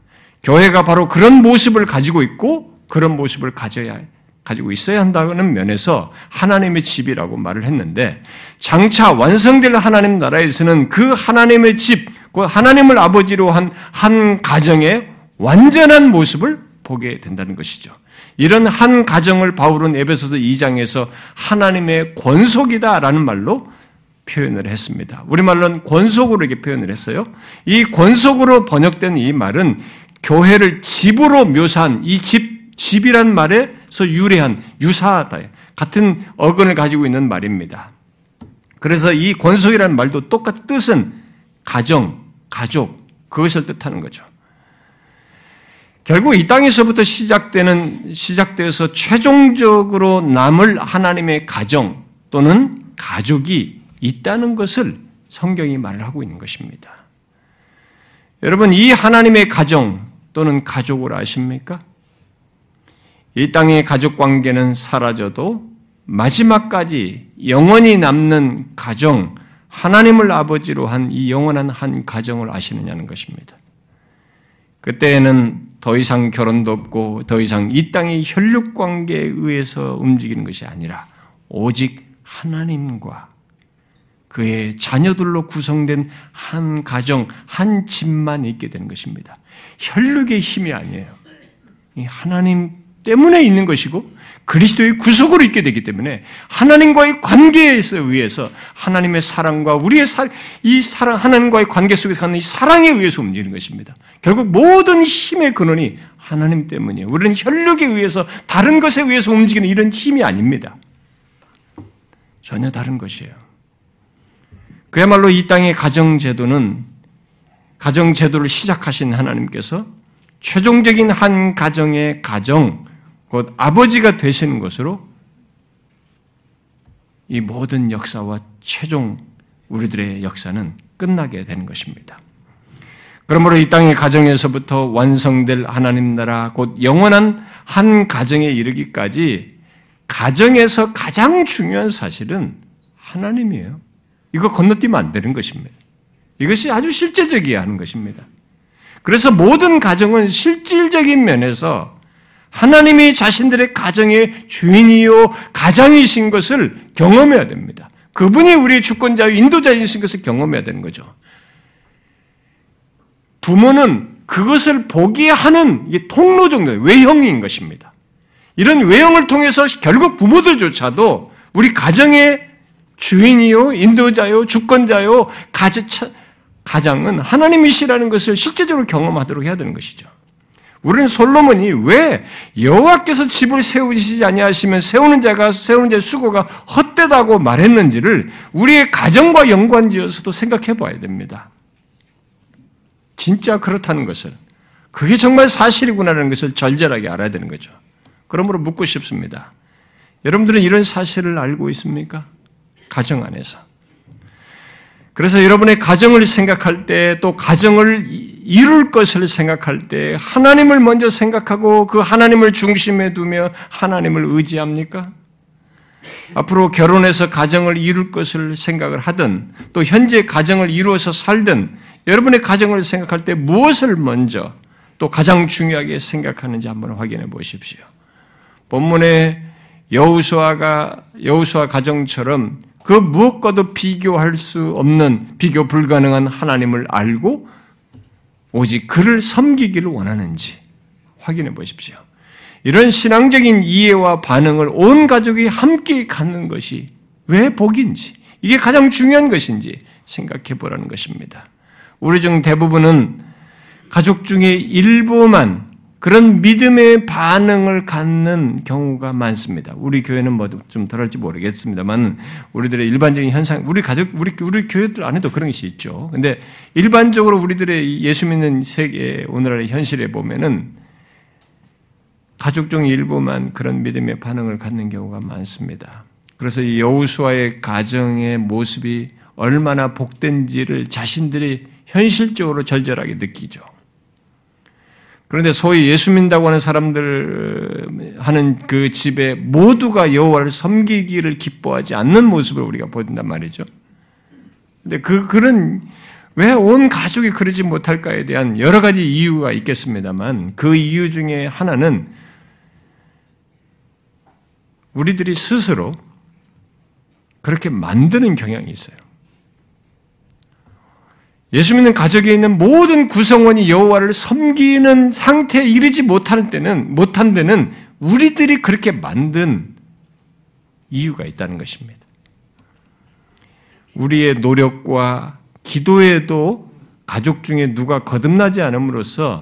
교회가 바로 그런 모습을 가지고 있고 그런 모습을 가져야 가지고 있어야 한다는 면에서 하나님의 집이라고 말을 했는데 장차 완성될 하나님 나라에서는 그 하나님의 집, 그 하나님을 아버지로 한 한 가정의 완전한 모습을 보게 된다는 것이죠. 이런 한 가정을 바울은 에베소서 2장에서 하나님의 권속이다라는 말로 표현을 했습니다. 우리말로는 권속으로 이렇게 표현을 했어요. 이 권속으로 번역된 이 말은 교회를 집으로 묘사한 이 집, 집이란 말 에서 유래한 유사하다. 같은 어근을 가지고 있는 말입니다. 그래서 이 권속이라는 말도 똑같은 뜻은 가정, 가족, 그것을 뜻하는 거죠. 결국 이 땅에서부터 시작되는, 시작되어서 최종적으로 남을 하나님의 가정 또는 가족이 있다는 것을 성경이 말을 하고 있는 것입니다. 여러분, 이 하나님의 가정 또는 가족을 아십니까? 이 땅의 가족 관계는 사라져도 마지막까지 영원히 남는 가정, 하나님을 아버지로 한 이 영원한 한 가정을 아시느냐는 것입니다. 그때에는 더 이상 결혼도 없고 더 이상 이 땅의 혈육 관계에 의해서 움직이는 것이 아니라 오직 하나님과 그의 자녀들로 구성된 한 가정, 한 집만 있게 되는 것입니다. 혈육의 힘이 아니에요. 하나님 때문에 있는 것이고 그리스도의 구속으로 있게 되기 때문에 하나님과의 관계에서 의해서 하나님의 사랑과 우리의 사, 이 사랑 하나님과의 관계 속에서 가는 이 사랑에 의해서 움직이는 것입니다. 결국 모든 힘의 근원이 하나님 때문이에요. 우리는 혈력에 의해서 다른 것에 의해서 움직이는 이런 힘이 아닙니다. 전혀 다른 것이에요. 그야말로 이 땅의 가정 제도는 가정 제도를 시작하신 하나님께서 최종적인 한 가정의 가정 곧 아버지가 되시는 것으로 이 모든 역사와 최종 우리들의 역사는 끝나게 되는 것입니다. 그러므로 이 땅의 가정에서부터 완성될 하나님 나라, 곧 영원한 한 가정에 이르기까지 가정에서 가장 중요한 사실은 하나님이에요. 이거 건너뛰면 안 되는 것입니다. 이것이 아주 실제적이어야 하는 것입니다. 그래서 모든 가정은 실질적인 면에서 하나님이 자신들의 가정의 주인이요 가장이신 것을 경험해야 됩니다. 그분이 우리의 주권자요 인도자이신 것을 경험해야 되는 거죠. 부모는 그것을 보게 하는 통로 정도 외형인 것입니다. 이런 외형을 통해서 결국 부모들조차도 우리 가정의 주인이요, 인도자요, 주권자요, 가장은 하나님이시라는 것을 실제적으로 경험하도록 해야 되는 것이죠. 우리는 솔로몬이 왜 여호와께서 집을 세우시지 아니하시면 세우는 자가 세우는 자의 수고가 헛되다고 말했는지를 우리의 가정과 연관지어서도 생각해 봐야 됩니다. 진짜 그렇다는 것을 그게 정말 사실이구나라는 것을 절절하게 알아야 되는 거죠. 그러므로 묻고 싶습니다. 여러분들은 이런 사실을 알고 있습니까? 가정 안에서. 그래서 여러분의 가정을 생각할 때 또 가정을 이룰 것을 생각할 때 하나님을 먼저 생각하고 그 하나님을 중심에 두며 하나님을 의지합니까? 앞으로 결혼해서 가정을 이룰 것을 생각을 하든 또 현재 가정을 이루어서 살든 여러분의 가정을 생각할 때 무엇을 먼저 또 가장 중요하게 생각하는지 한번 확인해 보십시오. 본문에 여우수아가 여우수아 가정처럼 그 무엇과도 비교할 수 없는 비교 불가능한 하나님을 알고 오직 그를 섬기기를 원하는지 확인해 보십시오. 이런 신앙적인 이해와 반응을 온 가족이 함께 갖는 것이 왜 복인지, 이게 가장 중요한 것인지 생각해 보라는 것입니다. 우리 중 대부분은 가족 중에 일부만 그런 믿음의 반응을 갖는 경우가 많습니다. 우리 교회는 뭐 좀 덜할지 모르겠습니다만 우리들의 일반적인 현상, 우리 가족, 우리 우리 교회들 안에도 그런 것이 있죠. 근데 일반적으로 우리들의 예수 믿는 세계 오늘날의 현실에 보면은 가족 중 일부만 그런 믿음의 반응을 갖는 경우가 많습니다. 그래서 이 여우수와의 가정의 모습이 얼마나 복된지를 자신들이 현실적으로 절절하게 느끼죠. 그런데 소위 예수 믿다고 하는 사람들 하는 그 집에 모두가 여호와를 섬기기를 기뻐하지 않는 모습을 우리가 보인단 말이죠. 근데 그 그런 왜 온 가족이 그러지 못할까에 대한 여러 가지 이유가 있겠습니다만 그 이유 중에 하나는 우리들이 스스로 그렇게 만드는 경향이 있어요. 예수 믿는 가족에 있는 모든 구성원이 여호와를 섬기는 상태에 이르지 못할 때는 못한 데는 우리들이 그렇게 만든 이유가 있다는 것입니다. 우리의 노력과 기도에도 가족 중에 누가 거듭나지 않음으로써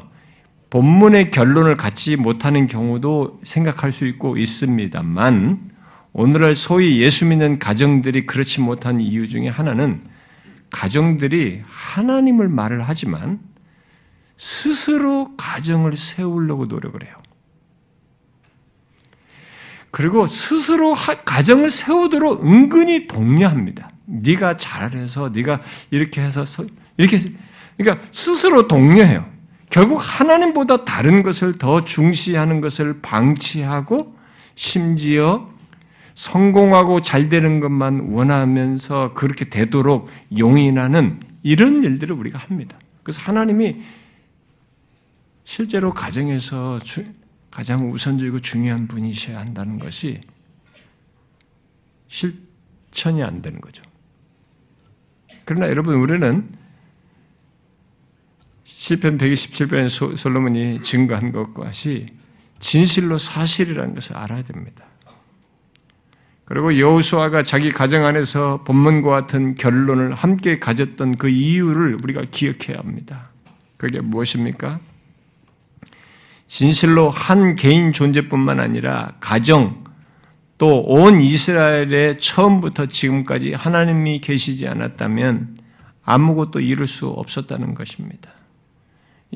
본문의 결론을 갖지 못하는 경우도 생각할 수 있고 있습니다만 오늘날 소위 예수 믿는 가정들이 그렇지 못한 이유 중에 하나는 가정들이 하나님을 말을 하지만 스스로 가정을 세우려고 노력을 해요. 그리고 스스로 가정을 세우도록 은근히 독려합니다. 네가 잘해서 네가 이렇게 해서 이렇게 그러니까 스스로 독려해요. 결국 하나님보다 다른 것을 더 중시하는 것을 방치하고 심지어 성공하고 잘 되는 것만 원하면서 그렇게 되도록 용인하는 이런 일들을 우리가 합니다. 그래서 하나님이 실제로 가정에서 가장 우선적이고 중요한 분이셔야 한다는 것이 실천이 안 되는 거죠. 그러나 여러분 우리는 시편 127편의 솔로몬이 증거한 것과시 진실로 사실이라는 것을 알아야 됩니다. 그리고 여호수아가 자기 가정 안에서 본문과 같은 결론을 함께 가졌던 그 이유를 우리가 기억해야 합니다. 그게 무엇입니까? 진실로 한 개인 존재뿐만 아니라 가정 또 온 이스라엘의 처음부터 지금까지 하나님이 계시지 않았다면 아무것도 이룰 수 없었다는 것입니다.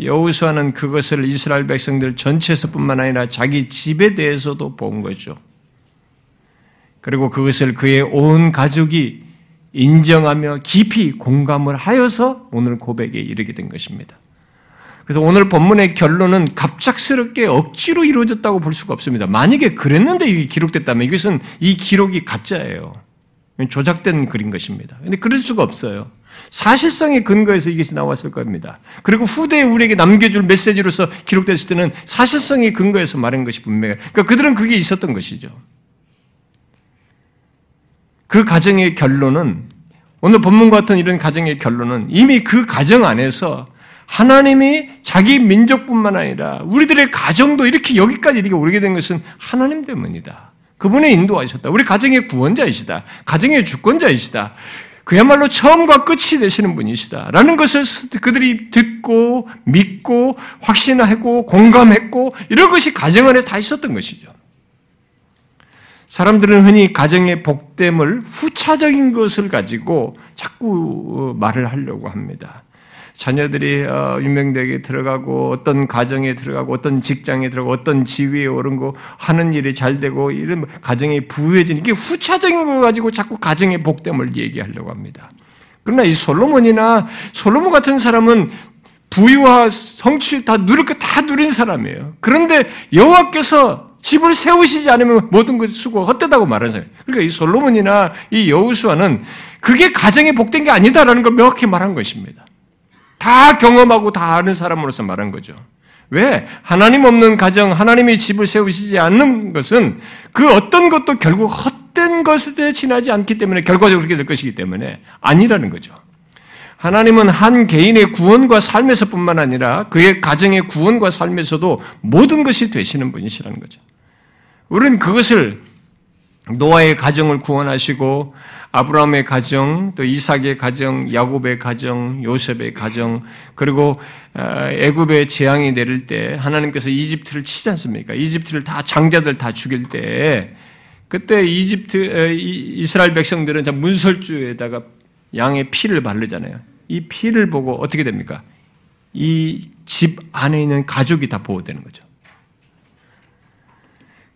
여호수아는 그것을 이스라엘 백성들 전체에서뿐만 아니라 자기 집에 대해서도 본 거죠. 그리고 그것을 그의 온 가족이 인정하며 깊이 공감을 하여서 오늘 고백에 이르게 된 것입니다. 그래서 오늘 본문의 결론은 갑작스럽게 억지로 이루어졌다고 볼 수가 없습니다. 만약에 그랬는데 이게 기록됐다면 이것은 이 기록이 가짜예요. 조작된 글인 것입니다. 근데 그럴 수가 없어요. 사실성의 근거에서 이것이 나왔을 겁니다. 그리고 후대에 우리에게 남겨줄 메시지로서 기록됐을 때는 사실성의 근거에서 말한 것이 분명해요. 그러니까 그들은 그게 있었던 것이죠. 그 가정의 결론은 오늘 본문 같은 이런 가정의 결론은 이미 그 가정 안에서 하나님이 자기 민족뿐만 아니라 우리들의 가정도 이렇게 여기까지 이렇게 오르게 된 것은 하나님 때문이다. 그분의 인도하셨다. 우리 가정의 구원자이시다. 가정의 주권자이시다. 그야말로 처음과 끝이 되시는 분이시다. 라는 것을 그들이 듣고 믿고 확신하고 공감했고 이런 것이 가정 안에 다 있었던 것이죠. 사람들은 흔히 가정의 복됨을 후차적인 것을 가지고 자꾸 말을 하려고 합니다. 자녀들이 어, 유명대학에 들어가고 어떤 가정에 들어가고 어떤 직장에 들어가고 어떤 지위에 오른고 하는 일이 잘 되고 이런 가정이 부유해지는 이게 후차적인 거 가지고 자꾸 가정의 복됨을 얘기하려고 합니다. 그러나 이 솔로몬이나 솔로몬 같은 사람은 부유와 성취 다 누릴 거 다 누린 사람이에요. 그런데 여호와께서 집을 세우시지 않으면 모든 것이 수고 헛되다고 말하는 사람. 그러니까 이 솔로몬이나 이 여우수아는 그게 가정에 복된 게 아니다라는 걸 명확히 말한 것입니다. 다 경험하고 다 아는 사람으로서 말한 거죠. 왜? 하나님 없는 가정, 하나님이 집을 세우시지 않는 것은 그 어떤 것도 결국 헛된 것에 지나지 않기 때문에 결과적으로 그렇게 될 것이기 때문에 아니라는 거죠. 하나님은 한 개인의 구원과 삶에서 뿐만 아니라 그의 가정의 구원과 삶에서도 모든 것이 되시는 분이시라는 거죠. 우리는 그것을 노아의 가정을 구원하시고 아브라함의 가정, 또 이삭의 가정, 야곱의 가정, 요셉의 가정, 그리고 어, 애굽의 재앙이 내릴 때 하나님께서 이집트를 치지 않습니까? 이집트를 다 장자들 다 죽일 때 그때 이집트 이스라엘 백성들은 문설주에다가 양의 피를 바르잖아요. 이 피를 보고 어떻게 됩니까? 이 집 안에 있는 가족이 다 보호되는 거죠.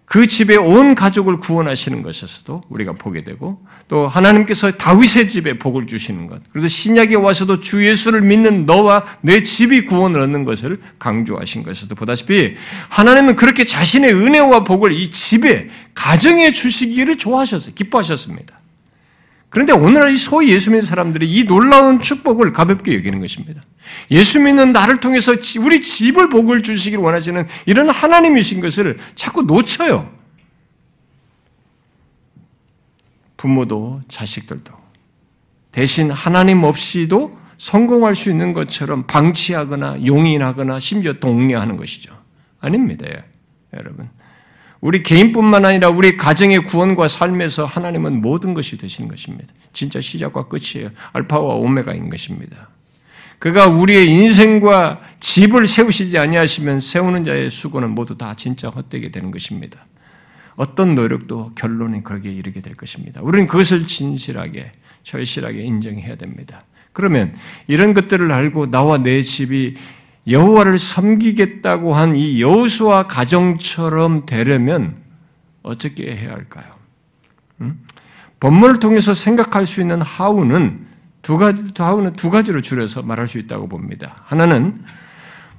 그 집에 온 가족을 구원하시는 것에서도 우리가 보게 되고 또 하나님께서 다윗의 집에 복을 주시는 것 그리고 신약에 와서도 주 예수를 믿는 너와 내 집이 구원을 얻는 것을 강조하신 것에서도 보다시피 하나님은 그렇게 자신의 은혜와 복을 이 집에 가정에 주시기를 좋아하셨어요. 기뻐하셨습니다. 그런데 오늘날 이 소위 예수 믿는 사람들이 이 놀라운 축복을 가볍게 여기는 것입니다. 예수 믿는 나를 통해서 우리 집을 복을 주시길 원하시는 이런 하나님이신 것을 자꾸 놓쳐요. 부모도 자식들도. 대신 하나님 없이도 성공할 수 있는 것처럼 방치하거나 용인하거나 심지어 독려하는 것이죠. 아닙니다. 여러분. 우리 개인뿐만 아니라 우리 가정의 구원과 삶에서 하나님은 모든 것이 되시는 것입니다. 진짜 시작과 끝이에요. 알파와 오메가인 것입니다. 그가 우리의 인생과 집을 세우시지 아니하시면 세우는 자의 수고는 모두 다 진짜 헛되게 되는 것입니다. 어떤 노력도 결론이 그렇게 이르게 될 것입니다. 우리는 그것을 진실하게, 절실하게 인정해야 됩니다. 그러면 이런 것들을 알고 나와 내 집이 여호와를 섬기겠다고 한 이 여호수아 가정처럼 되려면 어떻게 해야 할까요? 음? 본문을 통해서 생각할 수 있는 하우는 두 가지, 하우는 두 가지로 줄여서 말할 수 있다고 봅니다. 하나는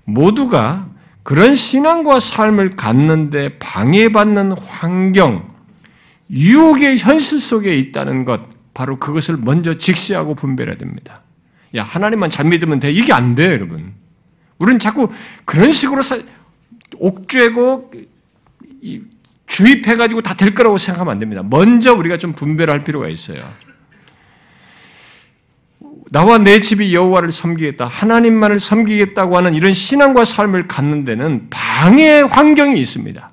모두가 그런 신앙과 삶을 갖는데 방해받는 환경, 유혹의 현실 속에 있다는 것, 바로 그것을 먼저 직시하고 분별해야 됩니다. 야, 하나님만 잘 믿으면 돼. 이게 안 돼요, 여러분. 우리는 자꾸 그런 식으로 옥죄고 주입해가지고 다 될 거라고 생각하면 안 됩니다. 먼저 우리가 좀 분별할 필요가 있어요. 나와 내 집이 여호와를 섬기겠다, 하나님만을 섬기겠다고 하는 이런 신앙과 삶을 갖는 데는 방해 환경이 있습니다.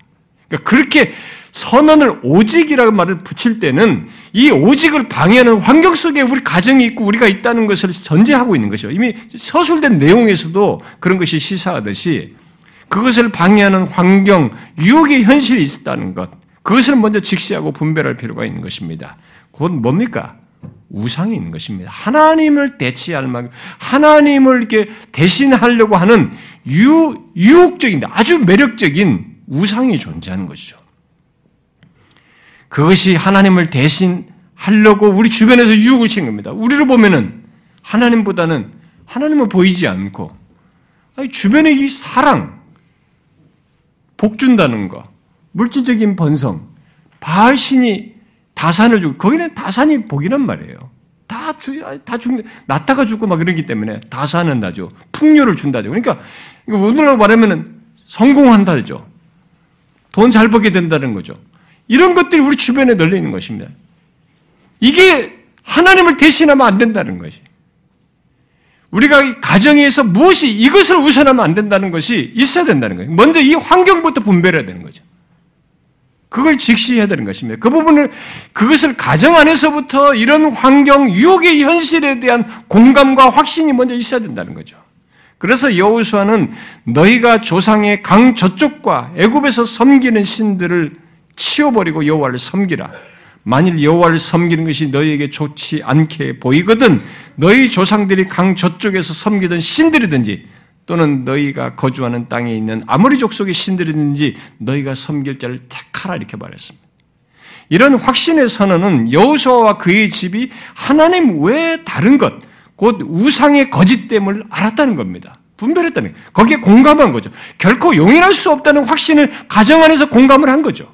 그러니까 그렇게 선언을 오직이라는 말을 붙일 때는 이 오직을 방해하는 환경 속에 우리 가정이 있고 우리가 있다는 것을 전제하고 있는 것이죠. 이미 서술된 내용에서도 그런 것이 시사하듯이 그것을 방해하는 환경, 유혹의 현실이 있다는 것, 그것을 먼저 직시하고 분별할 필요가 있는 것입니다. 곧 뭡니까? 우상이 있는 것입니다. 하나님을 대치할 만큼, 하나님을 이렇게 대신하려고 하는 유, 유혹적인, 아주 매력적인 우상이 존재하는 것이죠. 그것이 하나님을 대신 하려고 우리 주변에서 유혹을 친 겁니다. 우리를 보면은 하나님보다는 하나님은 보이지 않고 아니, 주변의 이 사랑, 복 준다는 거, 물질적인 번성, 바알 신이 다산을 주고 거기는 다산이 복이란 말이에요. 다 주, 다 죽, 낳다가 죽고 막 그러기 때문에 다산은 나죠. 풍요를 준다죠. 그러니까 이거 오늘로 말하면은 성공한다죠. 돈 잘 벌게 된다는 거죠. 이런 것들이 우리 주변에 널려 있는 것입니다. 이게 하나님을 대신하면 안 된다는 것이. 우리가 가정에서 무엇이 이것을 우선하면 안 된다는 것이 있어야 된다는 거예요. 먼저 이 환경부터 분별해야 되는 거죠. 그걸 직시해야 되는 것입니다. 그 부분을 그것을 가정 안에서부터 이런 환경 유혹의 현실에 대한 공감과 확신이 먼저 있어야 된다는 거죠. 그래서 여호수아는 너희가 조상의 강 저쪽과 애굽에서 섬기는 신들을 치워버리고 여호와를 섬기라. 만일 여호와를 섬기는 것이 너희에게 좋지 않게 보이거든 너희 조상들이 강 저쪽에서 섬기던 신들이든지 또는 너희가 거주하는 땅에 있는 아무리 족속의 신들이든지 너희가 섬길 자를 택하라 이렇게 말했습니다. 이런 확신의 선언은 여호수아와 그의 집이 하나님 외에 다른 것, 곧 우상의 거짓됨을 알았다는 겁니다. 분별했다는 거예요. 거기에 공감한 거죠. 결코 용인할 수 없다는 확신을 가정 안에서 공감을 한 거죠.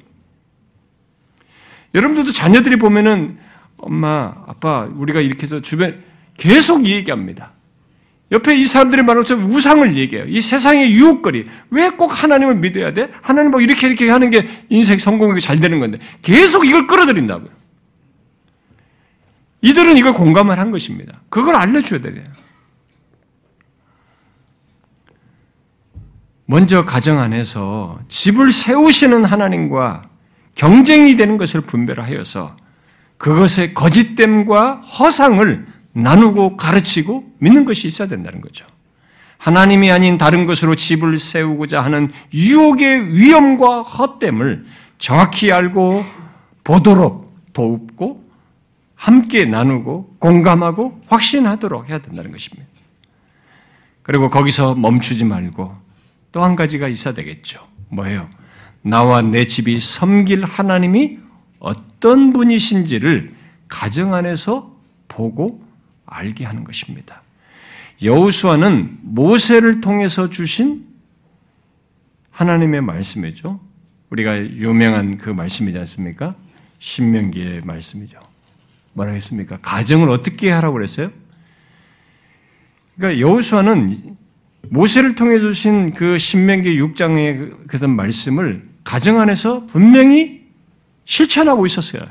여러분들도 자녀들이 보면은 엄마, 아빠, 우리가 이렇게 해서 주변 계속 얘기합니다. 옆에 이 사람들이 말하는 것처럼 우상을 얘기해요. 이 세상의 유혹거리. 왜 꼭 하나님을 믿어야 돼? 하나님 뭐 이렇게 이렇게 하는 게 인생 성공하기 잘 되는 건데. 계속 이걸 끌어들인다고요. 이들은 이걸 공감을 한 것입니다. 그걸 알려줘야 돼요. 먼저 가정 안에서 집을 세우시는 하나님과 경쟁이 되는 것을 분별하여서 그것의 거짓됨과 허상을 나누고 가르치고 믿는 것이 있어야 된다는 거죠. 하나님이 아닌 다른 것으로 집을 세우고자 하는 유혹의 위험과 헛됨을 정확히 알고 보도록 돕고 함께 나누고 공감하고 확신하도록 해야 된다는 것입니다. 그리고 거기서 멈추지 말고 또 한 가지가 있어야 되겠죠. 뭐예요? 나와 내 집이 섬길 하나님이 어떤 분이신지를 가정 안에서 보고 알게 하는 것입니다. 여우수아는 모세를 통해서 주신 하나님의 말씀이죠. 우리가 유명한 그 말씀이지 않습니까? 신명기의 말씀이죠. 뭐라 했습니까? 가정을 어떻게 하라고 그랬어요? 그러니까 여우수아는 모세를 통해 주신 그 신명기 6장의 그런 말씀을 가정 안에서 분명히 실천하고 있었어요.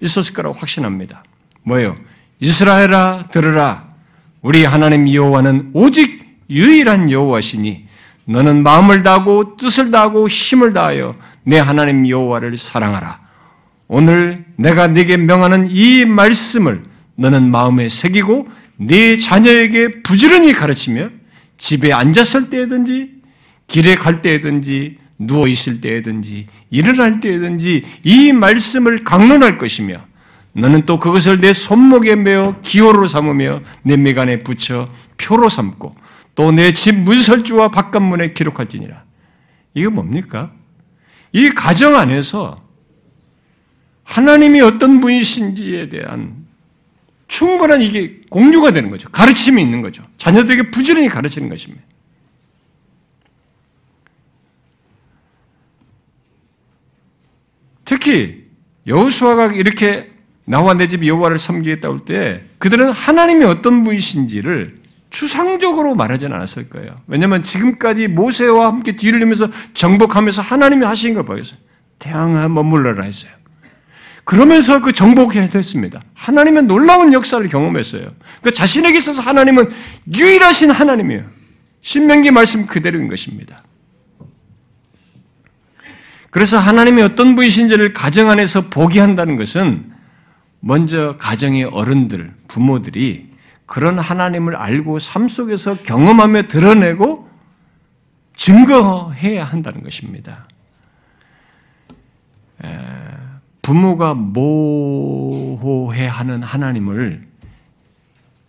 있었을 거라고 확신합니다. 뭐예요? 이스라엘아 들으라 우리 하나님 여호와는 오직 유일한 여호와시니 너는 마음을 다하고 뜻을 다하고 힘을 다하여 내 하나님 여호와를 사랑하라. 오늘 내가 네게 명하는 이 말씀을 너는 마음에 새기고 네 자녀에게 부지런히 가르치며 집에 앉았을 때든지 길에 갈 때든지 누워 있을 때든지 일어날 때든지 이 말씀을 강론할 것이며 너는 또 그것을 내 손목에 메어 기호로 삼으며 내 메간에 붙여 표로 삼고 또 내 집 문설주와 바깥문에 기록할지니라. 이거 뭡니까? 이 가정 안에서 하나님이 어떤 분이신지에 대한 충분한 이게 공유가 되는 거죠. 가르침이 있는 거죠. 자녀들에게 부지런히 가르치는 것입니다. 특히 여호수아가 이렇게 나와 내 집 여호와를 섬기겠다 올 때 그들은 하나님이 어떤 분이신지를 추상적으로 말하지는 않았을 거예요. 왜냐하면 지금까지 모세와 함께 뒤를 이면서 정복하면서 하나님이 하신 걸 보였어요. 태양아 머물러라 했어요. 그러면서 그 정복해야 됐습니다. 하나님은 놀라운 역사를 경험했어요. 그 자신에게 있어서 하나님은 유일하신 하나님이에요. 신명기 말씀 그대로인 것입니다. 그래서 하나님이 어떤 분이신지를 가정 안에서 보게 한다는 것은 먼저 가정의 어른들, 부모들이 그런 하나님을 알고 삶 속에서 경험하며 드러내고 증거해야 한다는 것입니다. 부모가 모호해 하는 하나님을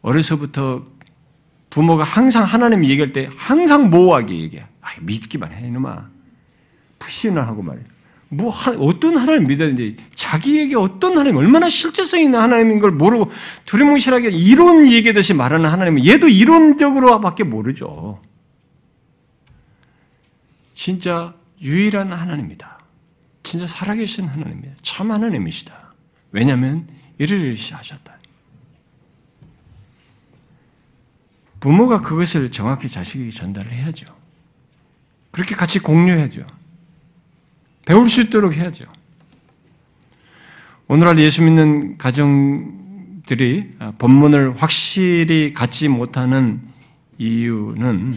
어려서부터 부모가 항상 하나님 얘기할 때 항상 모호하게 얘기해. 아, 믿기만 해, 이놈아. 푸시는 하고 말이야. 뭐 어떤 하나님 믿었는지 자기에게 어떤 하나님 얼마나 실제성 있는 하나님인 걸 모르고 두리뭉실하게 이론 얘기듯이 말하는 하나님은 얘도 이론적으로밖에 모르죠. 진짜 유일한 하나님이다. 진짜 살아계신 하나님이다. 참 하나님이시다. 왜냐하면 이를 하셨다. 부모가 그것을 정확히 자식에게 전달을 해야죠. 그렇게 같이 공유해야죠. 배울 수 있도록 해야죠. 오늘날 예수 믿는 가정들이 본문을 확실히 갖지 못하는 이유는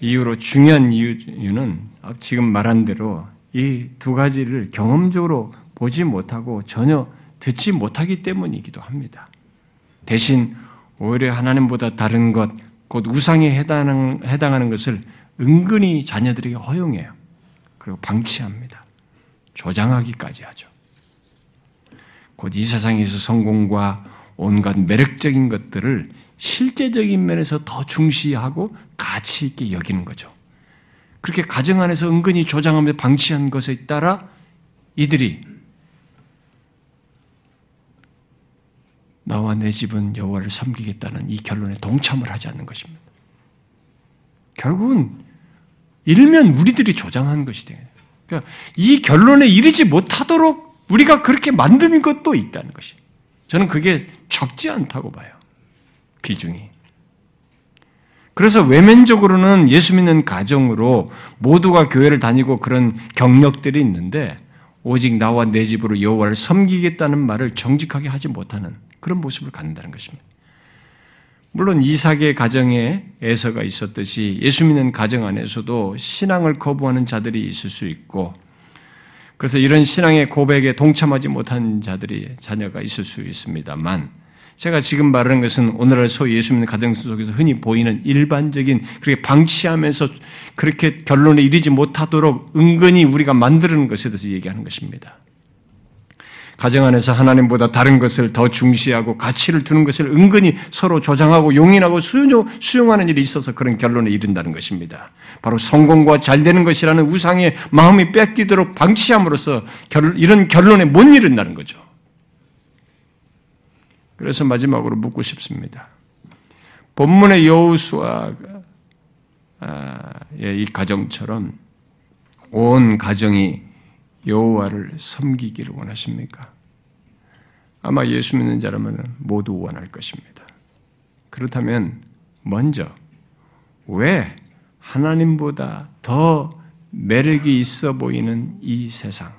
이유로 중요한 이유는 지금 말한 대로 이 두 가지를 경험적으로 보지 못하고 전혀 듣지 못하기 때문이기도 합니다. 대신 오히려 하나님보다 다른 것, 곧 우상에 해당하는 것을 은근히 자녀들에게 허용해요. 그리고 방치합니다. 조장하기까지 하죠. 곧 이 세상에서 성공과 온갖 매력적인 것들을 실제적인 면에서 더 중시하고 가치 있게 여기는 거죠. 그렇게 가정 안에서 은근히 조장하며 방치한 것에 따라 이들이 나와 내 집은 여호와를 섬기겠다는 이 결론에 동참을 하지 않는 것입니다. 결국은 일면 우리들이 조장한 것이 돼요. 그러니까 이 결론에 이르지 못하도록 우리가 그렇게 만든 것도 있다는 것이. 저는 그게 적지 않다고 봐요. 비중이. 그래서 외면적으로는 예수 믿는 가정으로 모두가 교회를 다니고 그런 경력들이 있는데 오직 나와 내 집으로 여호와를 섬기겠다는 말을 정직하게 하지 못하는 그런 모습을 갖는다는 것입니다. 물론 이삭의 가정에 에서가 있었듯이 예수 믿는 가정 안에서도 신앙을 거부하는 자들이 있을 수 있고 그래서 이런 신앙의 고백에 동참하지 못한 자들이 자녀가 있을 수 있습니다만 제가 지금 말하는 것은 오늘날 소위 예수 믿는 가정 속에서 흔히 보이는 일반적인 그렇게 방치하면서 그렇게 결론에 이르지 못하도록 은근히 우리가 만드는 것에 대해서 얘기하는 것입니다. 가정 안에서 하나님보다 다른 것을 더 중시하고 가치를 두는 것을 은근히 서로 조장하고 용인하고 수용 하는 일이 있어서 그런 결론에 이른다는 것입니다. 바로 성공과 잘 되는 것이라는 우상의 마음이 뺏기도록 방치함으로써 이런 결론에 못 이른다는 거죠. 그래서 마지막으로 묻고 싶습니다. 본문의 여우수와 아, 이 가정처럼 온 가정이 여호와를 섬기기를 원하십니까? 아마 예수 믿는 자라면 모두 원할 것입니다. 그렇다면 먼저 왜 하나님보다 더 매력이 있어 보이는 이 세상,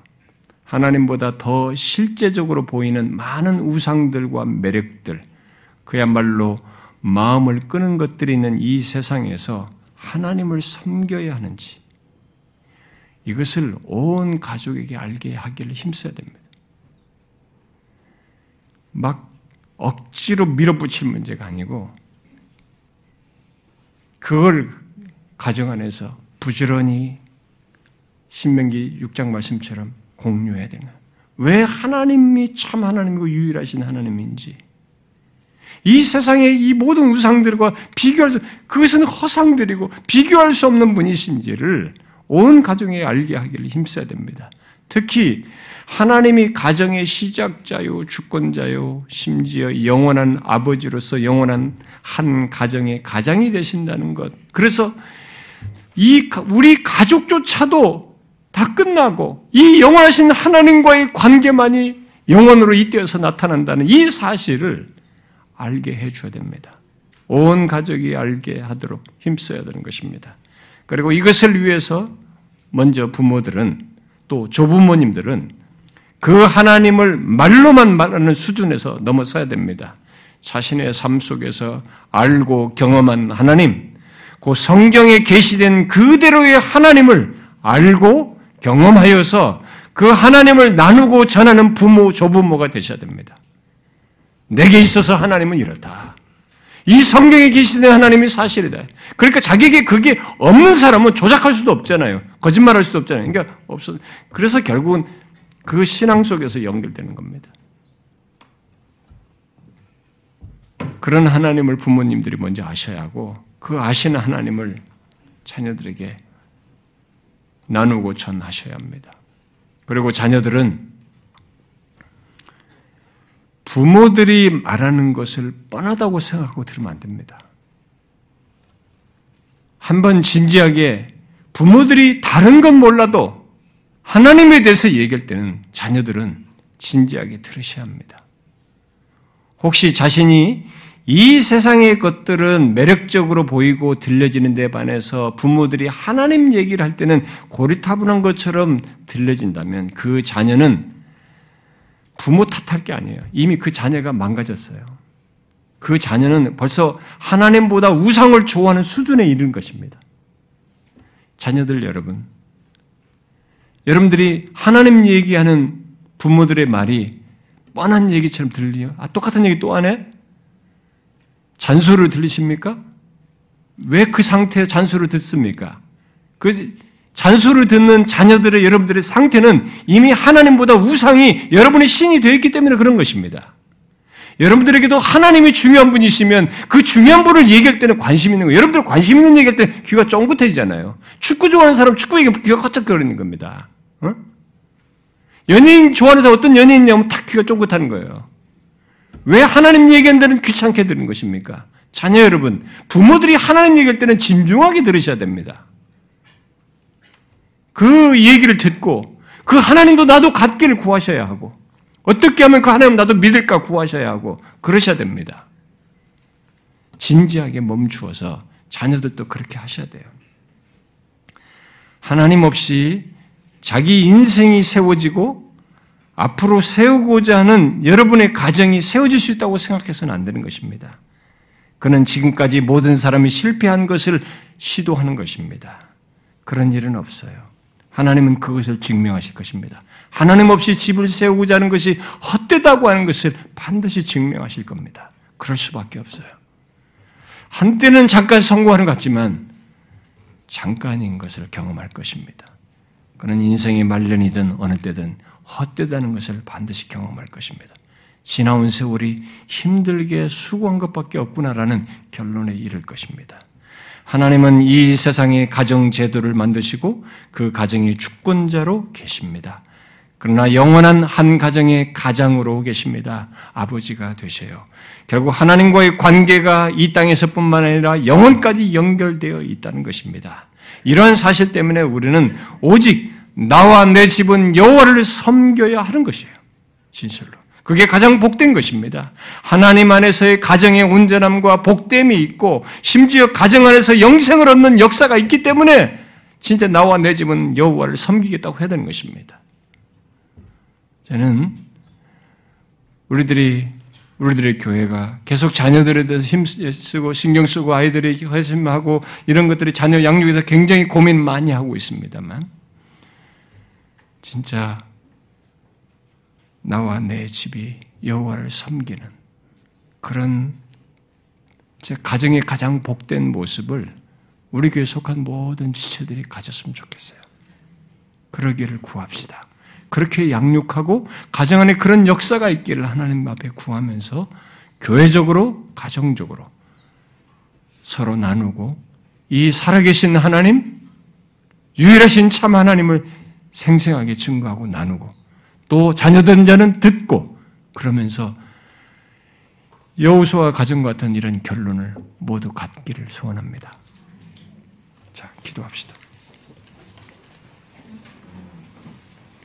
하나님보다 더 실제적으로 보이는 많은 우상들과 매력들, 그야말로 마음을 끄는 것들이 있는 이 세상에서 하나님을 섬겨야 하는지, 이것을 온 가족에게 알게 하기를 힘써야 됩니다. 막 억지로 밀어붙일 문제가 아니고 그걸 가정 안에서 부지런히 신명기 6장 말씀처럼 공유해야 되는 왜 하나님이 참 하나님이고 유일하신 하나님인지 이 세상의 이 모든 우상들과 비교할 수 그것은 허상들이고 비교할 수 없는 분이신지를 온 가정에 알게 하기를 힘써야 됩니다. 특히 하나님이 가정의 시작자요, 주권자요, 심지어 영원한 아버지로서 영원한 한 가정의 가장이 되신다는 것. 그래서 이 우리 가족조차도 다 끝나고 이 영원하신 하나님과의 관계만이 영원으로 이때에서 나타난다는 이 사실을 알게 해줘야 됩니다. 온 가족이 알게 하도록 힘써야 되는 것입니다. 그리고 이것을 위해서 먼저 부모들은 또 조부모님들은 그 하나님을 말로만 말하는 수준에서 넘어서야 됩니다. 자신의 삶 속에서 알고 경험한 하나님, 그 성경에 계시된 그대로의 하나님을 알고 경험하여서 그 하나님을 나누고 전하는 부모, 조부모가 되셔야 됩니다. 내게 있어서 하나님은 이렇다. 이 성경에 계시는 하나님이 사실이다. 그러니까 자기에게 그게 없는 사람은 조작할 수도 없잖아요. 거짓말할 수도 없잖아요. 그러니까 없어. 그래서 결국은 그 신앙 속에서 연결되는 겁니다. 그런 하나님을 부모님들이 먼저 아셔야 하고 그 아시는 하나님을 자녀들에게 나누고 전하셔야 합니다. 그리고 자녀들은 부모들이 말하는 것을 뻔하다고 생각하고 들으면 안 됩니다. 한번 진지하게 부모들이 다른 건 몰라도 하나님에 대해서 얘기할 때는 자녀들은 진지하게 들으셔야 합니다. 혹시 자신이 이 세상의 것들은 매력적으로 보이고 들려지는 데 반해서 부모들이 하나님 얘기를 할 때는 고리타분한 것처럼 들려진다면 그 자녀는 부모 탓할 게 아니에요. 이미 그 자녀가 망가졌어요. 그 자녀는 벌써 하나님보다 우상을 좋아하는 수준에 이른 것입니다. 자녀들 여러분, 여러분들이 하나님 얘기하는 부모들의 말이 뻔한 얘기처럼 들리요? 아, 똑같은 얘기 또 하네? 잔소리를 들리십니까? 왜 그 상태에 잔소리를 듣습니까? 그 잔소리를 듣는 자녀들의 여러분들의 상태는 이미 하나님보다 우상이 여러분의 신이 되어 있기 때문에 그런 것입니다. 여러분들에게도 하나님이 중요한 분이시면 그 중요한 분을 얘기할 때는 관심 있는 거예요. 여러분들 관심 있는 얘기할 때 귀가 쫑긋해지잖아요. 축구 좋아하는 사람 축구 얘기하면 귀가 커쩍거리는 겁니다. 어? 연예인 좋아하는 사람 어떤 연예인이냐면 탁 귀가 쫑긋하는 거예요. 왜 하나님 얘기한 데는 귀찮게 들은 것입니까? 자녀 여러분, 부모들이 하나님 얘기할 때는 진중하게 들으셔야 됩니다. 그 얘기를 듣고 그 하나님도 나도 갖기를 구하셔야 하고 어떻게 하면 그 하나님 나도 믿을까 구하셔야 하고 그러셔야 됩니다. 진지하게 멈추어서 자녀들도 그렇게 하셔야 돼요. 하나님 없이 자기 인생이 세워지고 앞으로 세우고자 하는 여러분의 가정이 세워질 수 있다고 생각해서는 안 되는 것입니다. 그는 지금까지 모든 사람이 실패한 것을 시도하는 것입니다. 그런 일은 없어요. 하나님은 그것을 증명하실 것입니다. 하나님 없이 집을 세우고자 하는 것이 헛되다고 하는 것을 반드시 증명하실 겁니다. 그럴 수밖에 없어요. 한때는 잠깐 성공하는 것 같지만 잠깐인 것을 경험할 것입니다. 그는 인생의 말년이든 어느 때든 헛되다는 것을 반드시 경험할 것입니다. 지나온 세월이 힘들게 수고한 것밖에 없구나라는 결론에 이를 것입니다. 하나님은 이 세상의 가정 제도를 만드시고 그 가정의 주권자로 계십니다. 그러나 영원한 한 가정의 가장으로 계십니다. 아버지가 되셔요. 결국 하나님과의 관계가 이 땅에서뿐만 아니라 영원까지 연결되어 있다는 것입니다. 이러한 사실 때문에 우리는 오직 나와 내 집은 여호와를 섬겨야 하는 것이에요. 진실로. 그게 가장 복된 것입니다. 하나님 안에서의 가정의 온전함과 복됨이 있고 심지어 가정 안에서 영생을 얻는 역사가 있기 때문에 진짜 나와 내 집은 여호와를 섬기겠다고 해야 되는 것입니다. 저는 우리들이 우리들의 교회가 계속 자녀들에 대해서 힘쓰고 신경 쓰고 아이들이 회심하고 이런 것들이 자녀 양육에서 굉장히 고민 많이 하고 있습니다만 진짜 나와 내 집이 여호와를 섬기는 그런 제 가정의 가장 복된 모습을 우리 교회 속한 모든 지체들이 가졌으면 좋겠어요. 그러기를 구합시다. 그렇게 양육하고 가정 안에 그런 역사가 있기를 하나님 앞에 구하면서 교회적으로, 가정적으로 서로 나누고 이 살아계신 하나님, 유일하신 참 하나님을 생생하게 증거하고 나누고 또 자녀된 자는 듣고 그러면서 여우수와 가정 같은 이런 결론을 모두 갖기를 소원합니다. 자, 기도합시다.